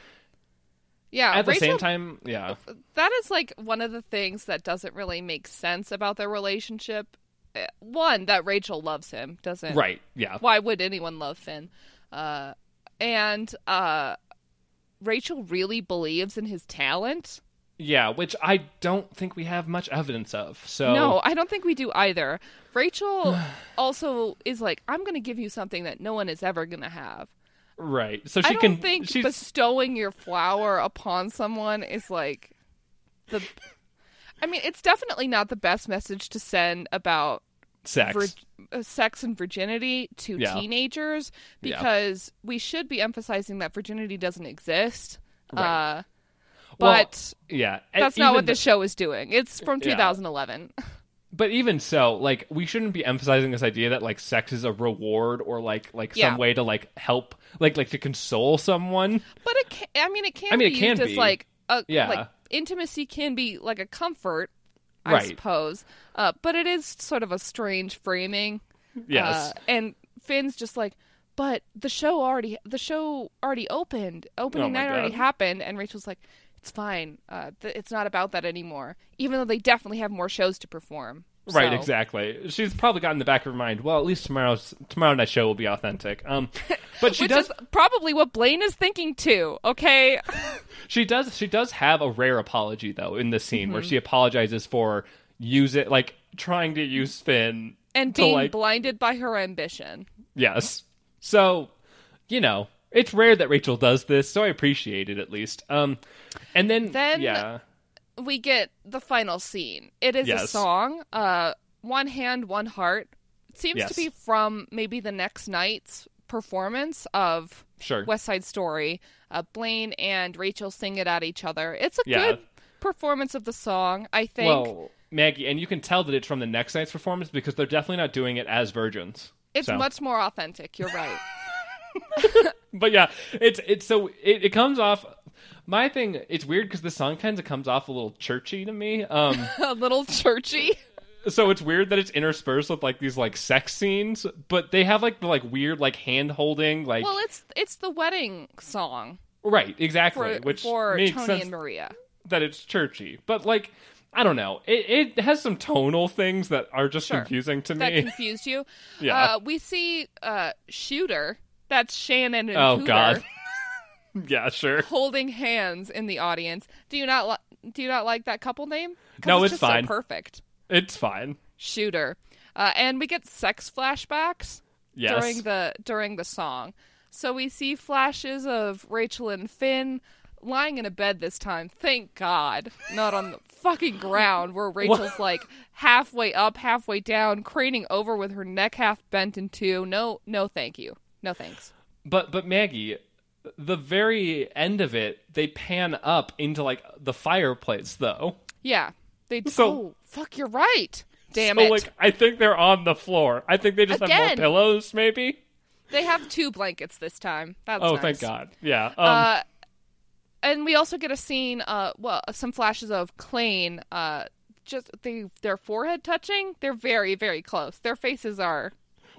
yeah, At the same time, yeah. that is like one of the things that doesn't really make sense about their relationship. Uh, One that Rachel loves him doesn't. Right, yeah. Why would anyone love Finn? Uh, and uh, Rachel really believes in his talent. Yeah, which I don't think we have much evidence of. So No, I don't think we do either. Rachel also is like, I'm going to give you something that no one is ever going to have. right. So she I don't can. think she's bestowing your flower upon someone is like the. I mean, it's definitely not the best message to send about sex. vir- uh, sex and virginity to Yeah. teenagers Yeah. because we should be emphasizing that virginity doesn't exist. Right. Uh, Well, but yeah, and that's not what the- this show is doing. It's from Yeah. 2011. But even so, like we shouldn't be emphasizing this idea that like sex is a reward or like like Yeah. some way to like help like like to console someone. But it can, I mean, it can I mean, be it can used as be. like a Yeah. like intimacy can be like a comfort, I Right. suppose. Uh, but it is sort of a strange framing. Yes. Uh, and Finn's just like, but the show already the show already opened. Opening Oh night already happened, and Rachel's like, it's fine. Uh, th- it's not about that anymore. Even though they definitely have more shows to perform. Right, So- exactly. She's probably got in the back of her mind. Well, at least tomorrow's tomorrow night show will be authentic. Um, but she Which does is probably what Blaine is thinking too. Okay. she does she does have a rare apology though in this scene Mm-hmm. where she apologizes for use it like trying to use Finn and to being like blinded by her ambition. yes. So you know it's rare that Rachel does this, so I appreciate it at least. Um, and then Then- yeah. We get the final scene. It is a song, uh, One Hand, One Heart. It seems Yes. to be from maybe the next night's performance of Sure. West Side Story. Uh, Blaine and Rachel sing it at each other. It's a Yeah. good performance of the song, I think. Well, Maggie, and you can tell that it's from the next night's performance because they're definitely not doing it as virgins. it's so. much more authentic. You're right. but yeah, it's it's so it, it comes off. My thing, it's weird because the song kind of comes off a little churchy to me. Um, a little churchy. so it's weird that it's interspersed with like these like sex scenes, but they have like the like weird like hand holding like Well, it's it's the wedding song right exactly, for, which for makes Tony sense and Maria. that it's churchy, but like. I don't know. It it has some tonal things that are just Sure. confusing to me. That confused you. Yeah. Uh, we see uh, Shooter. That's Shannon and oh Hoover. God. Yeah, sure. holding hands in the audience. Do you not li- do you not like that couple name? No, it's, it's fine. So perfect. It's fine. Shooter, uh, and we get sex flashbacks Yes. during the during the song. So we see flashes of Rachel and Finn lying in a bed this time. Thank God, not on the fucking ground where Rachel's like halfway up, halfway down, craning over with her neck half bent in two. No, no, thank you. No thanks. But but Maggie, the very end of it, they pan up into like the fireplace though. Yeah, they. So- oh, fuck! You're right. Damn so it. like I think they're on the floor. I think they just have more pillows, maybe. They have two blankets this time. That's oh, nice. thank God. Yeah. Um, Uh, and we also get a scene, uh, well, some flashes of Klaine, uh, just they their forehead touching. They're very, very close. Their faces are,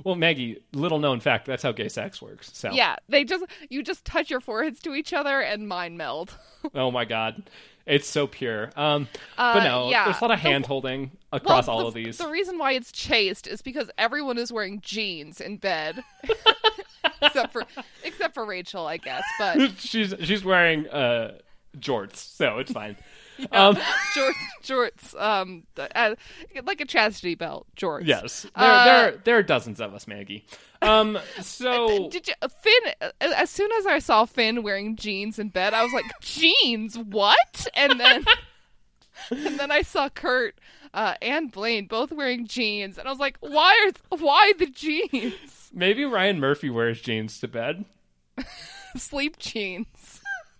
well, Maggie, little known fact, that's how gay sex works. So. yeah. They just you just touch your foreheads to each other and mind meld. Oh my God. It's so pure. Um, Uh, but no, yeah. there's a lot of hand holding across all the, of these. The reason why it's chaste is because everyone is wearing jeans in bed, except for except for Rachel, I guess. But she's she's wearing uh jorts, so it's fine. Um, jorts, jorts, um, uh, like a chastity belt, jorts. yes, there, Uh, there there are dozens of us, Maggie. Um, so Did you Finn? uh, As soon as I saw Finn wearing jeans in bed, I was like, "Jeans? What?" And then, and then I saw Kurt uh, and Blaine both wearing jeans, and I was like, "Why are why the jeans? maybe Ryan Murphy wears jeans to bed. Sleep jeans,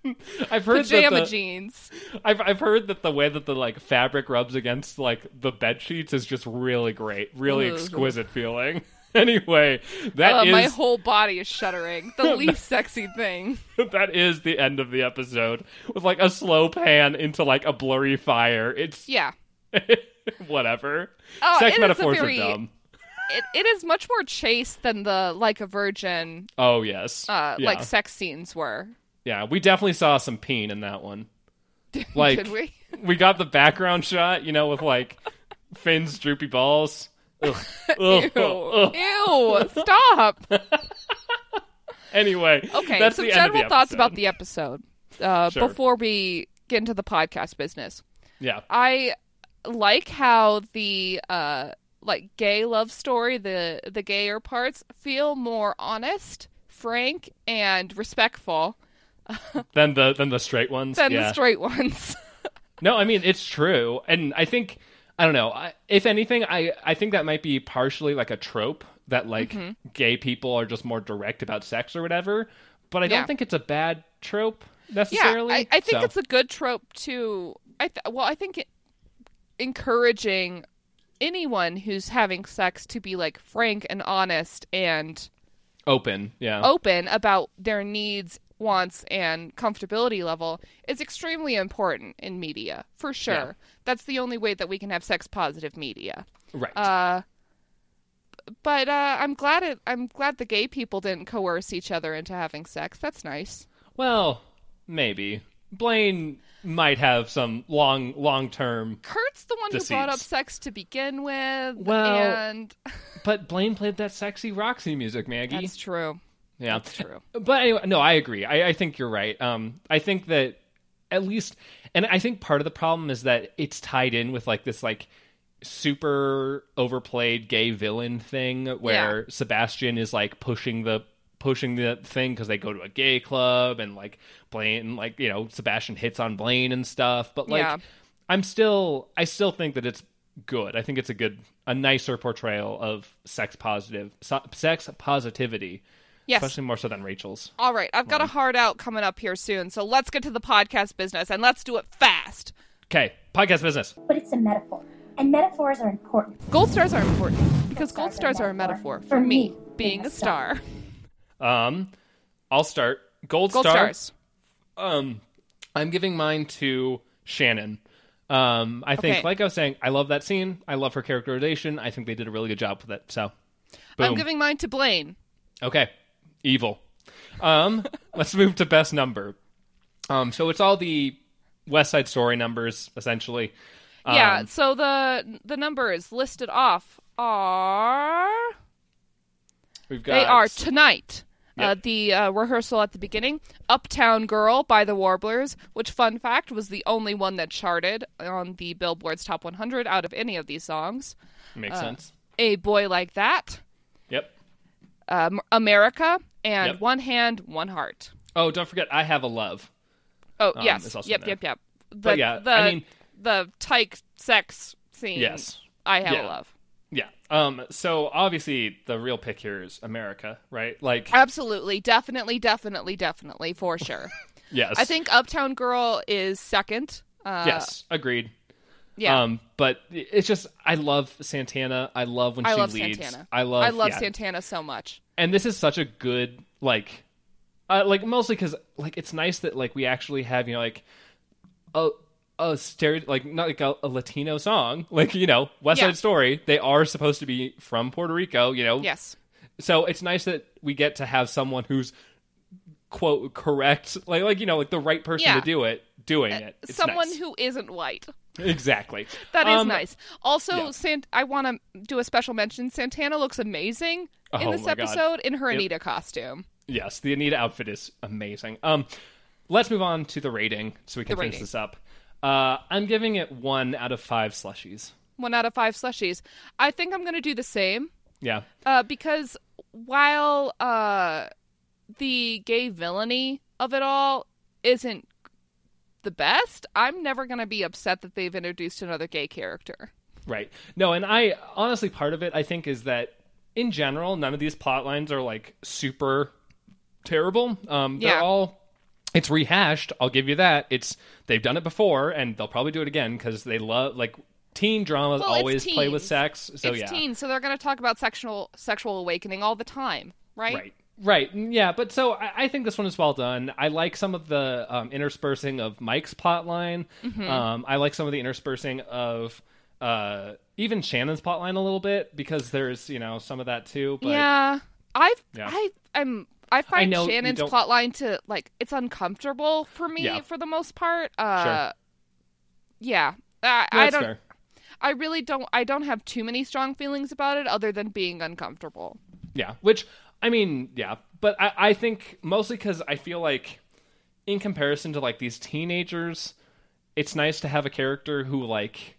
I've heard pajama that the, jeans." I've I've heard that the way that the like fabric rubs against like the bed sheets is just really great, really Ugh. exquisite feeling. anyway, that Uh, is my whole body is shuddering. The least sexy thing. that is the end of the episode with like a slow pan into like a blurry fire. It's Yeah. whatever. Oh, Sex metaphors very- are dumb. It, it is much more chaste than the like a virgin Oh yes, uh, yeah. like sex scenes were. Yeah. We definitely saw some peen in that one. Like Did we? we got the background shot, you know, with like Finn's droopy balls. Ugh. Ugh. Ew. Ugh. Ew. Stop. Anyway, Okay, that's some the end of general thoughts about the episode. uh, Sure. before we get into the podcast business. Yeah. I like how the uh like gay love story, the the gayer parts feel more honest, frank, and respectful Then the then the straight ones. than yeah. the straight ones. No, I mean it's true, and I think I don't know. I, if anything, I I think that might be partially like a trope that like Mm-hmm. gay people are just more direct about sex or whatever. But I don't Yeah. think it's a bad trope yeah, necessarily. I, I think So, it's a good trope to. I th- well, I think it, encouraging anyone who's having sex to be like frank and honest and open. Yeah. open about their needs, wants, and comfortability level is extremely important in media, for sure. Yeah. That's the only way that we can have sex positive media. right. Uh, but uh, I'm glad it. I'm glad the gay people didn't coerce each other into having sex. That's nice. well, maybe Blaine might have some long long term, Kurt's the one who brought up sex to begin with. Well, and but Blaine played that sexy Roxy music, Maggie. that's true. Yeah. That's true. But anyway, no, I agree. I, I think you're right. Um, I think that at least, and I think part of the problem is that it's tied in with like this like super overplayed gay villain thing where Sebastian is like pushing the pushing the thing because they go to a gay club and like Blaine like you know Sebastian hits on Blaine and stuff. But like, Yeah. I'm still I still think that it's good. I think it's a good a nicer portrayal of sex positive sex positivity. Yes. Especially more so than Rachel's. All right. I've got a hard out coming up here soon, so let's get to the podcast business and let's do it fast. Okay, podcast business. but it's a metaphor. And metaphors are important. Gold stars are important because gold stars are a metaphor for me being a star. Um, I'll start. Gold, Gold star. stars. Um, I'm giving mine to Shannon. Um, I think, Okay. like I was saying, I love that scene. I love her characterization. I think they did a really good job with it. So, boom. I'm giving mine to Blaine. Okay, evil. Um, let's move to best number. Um, so it's all the West Side Story numbers essentially. yeah, Um, so the the numbers listed off are we've got they are tonight. Uh, the uh, rehearsal at the beginning, "Uptown Girl" by the Warblers, which, fun fact, was the only one that charted on the Billboard's Top 100 out of any of these songs. makes sense. "A Boy Like That," Yep. Um, "America," and Yep. "One Hand, One Heart." Oh, don't forget, I have a love. Oh Um, yes, yep, yep, yep. The, But yeah, the, I mean- the tyke sex scene. Yes. I have Yeah. a love. Yeah. Um. So obviously, the real pick here is America, right? Like, Absolutely, definitely, definitely, definitely, for sure. yes. I think Uptown Girl is second. Uh, yes, agreed. Yeah. Um. But it's just, I love Santana. I love when I she love leads. Santana. I love. I love yeah. Santana so much. And this is such a good like, uh, like mostly because like it's nice that like we actually have you know like a a stereo like not like a, a Latino song like you know West Yeah. Side Story. They are supposed to be from Puerto Rico. You know. Yes. so it's nice that we get to have someone who's quote correct like like you know like the right person Yeah. Uh, to do it doing it It's Someone nice. who isn't white. Exactly That is Um, nice. Also, yeah. Sant- I want to do a special mention. Santana looks amazing in Oh this my God. episode in her Yep. Anita costume. yes the anita outfit is amazing um let's move on to the rating so we can The finish rating. this up uh i'm giving it one out of five slushies One out of five slushies. I think I'm going to do the same yeah uh, because while uh, the gay villainy of it all isn't the best, I'm never going to be upset that they've introduced another gay character. Right. No, and I honestly part of it I think is that in general none of these plot lines are like super terrible. Um they're Yeah. all it's rehashed, I'll give you that. It's they've done it before and they'll probably do it again cuz they love like teen dramas Well, always play with sex. So it's yeah. teens, so they're going to talk about sexual sexual awakening all the time, right? Right. Right. Yeah, but so I, I think this one is well done. I like some of the um, interspersing of Mike's plotline. Mm-hmm. Um, I like some of the interspersing of uh, even Shannon's plotline a little bit because there's you know some of that too. But yeah, I Yeah. I I'm I find know Shannon's plotline to like it's uncomfortable for me Yeah. for the most part. Uh, Sure. Yeah, I, No, I don't. fair. I really don't. I don't have too many strong feelings about it, other than being uncomfortable. Yeah, which I mean, yeah, but I, I think mostly because I feel like in comparison to like these teenagers, it's nice to have a character who like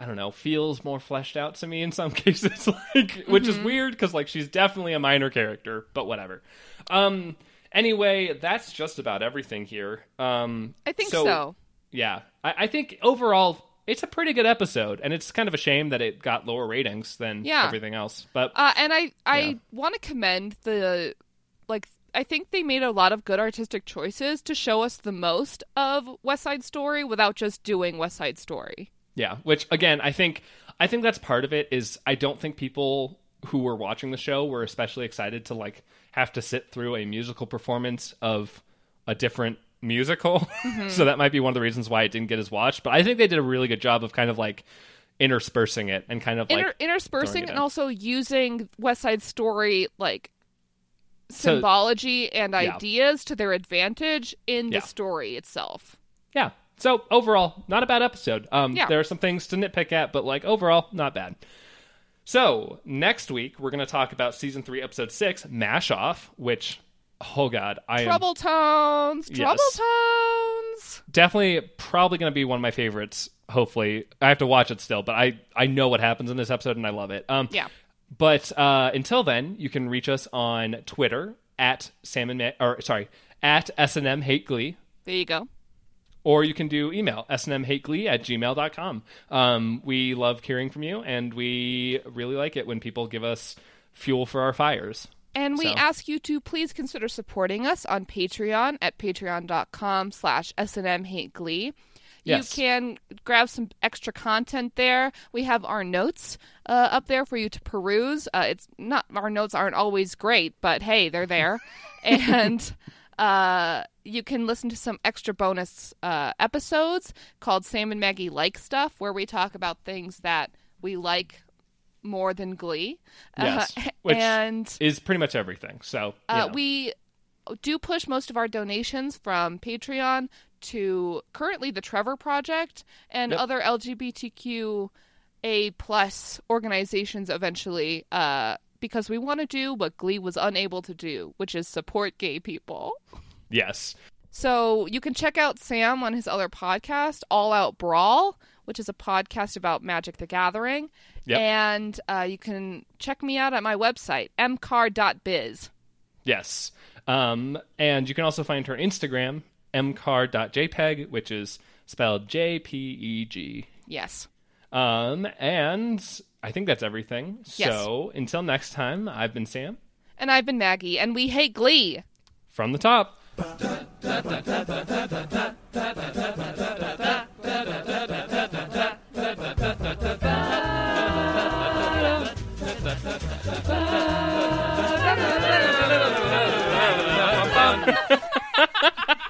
I don't know, feels more fleshed out to me in some cases, like which is weird because like she's definitely a minor character, but whatever. Um, anyway, that's just about everything here. Um, I think so. Yeah, I, I think overall it's a pretty good episode, and it's kind of a shame that it got lower ratings than Yeah. everything else. But Uh, and I I Yeah. want to commend the like I think they made a lot of good artistic choices to show us the most of West Side Story without just doing West Side Story. Yeah, which again, I think I think that's part of it is I don't think people who were watching the show were especially excited to like have to sit through a musical performance of a different musical. so that might be one of the reasons why it didn't get as watched, but I think they did a really good job of kind of like interspersing it and kind of Inter- like interspersing and also using West Side Story like So- symbology and Yeah. ideas to their advantage in Yeah. the story itself. yeah. So overall, not a bad episode. Um Yeah. there are some things to nitpick at, but like overall, not bad. So, next week we're going to talk about season 3 episode 6, Mash Off, which oh god, I am Trouble tones, trouble tones. definitely probably going to be one of my favorites hopefully i have to watch it still but i i know what happens in this episode and i love it um Yeah. but uh until then you can reach us on twitter at salmon Ma- or sorry at snm hate glee There you go. or you can do email snmhateglee at gmail.com um we love hearing from you and we really like it when people give us fuel for our fires And we So- ask you to please consider supporting us on Patreon at patreon.com slash SNM Hate Glee. Yes. You can grab some extra content there. We have our notes uh, up there for you to peruse. Uh, it's not our notes aren't always great, but hey, they're there. and uh, you can listen to some extra bonus uh, episodes called Sam and Maggie Like Stuff, where we talk about things that we like more than Glee. Yes, Uh, which and is pretty much everything so uh, we do push most of our donations from Patreon to currently the Trevor Project and Yep. other LGBTQ a plus organizations eventually uh, because we want to do what Glee was unable to do, which is support gay people. yes So you can check out Sam on his other podcast, All Out Brawl, which is a podcast about Magic the Gathering. Yep. And uh, you can check me out at my website, mcar.biz. Yes. Um, and you can also find her Instagram, mcar.jpeg, which is spelled J P E G. Yes. Um, and I think that's everything. Yes. So until next time, I've been Sam And I've been Maggie, and we hate Glee. from the top.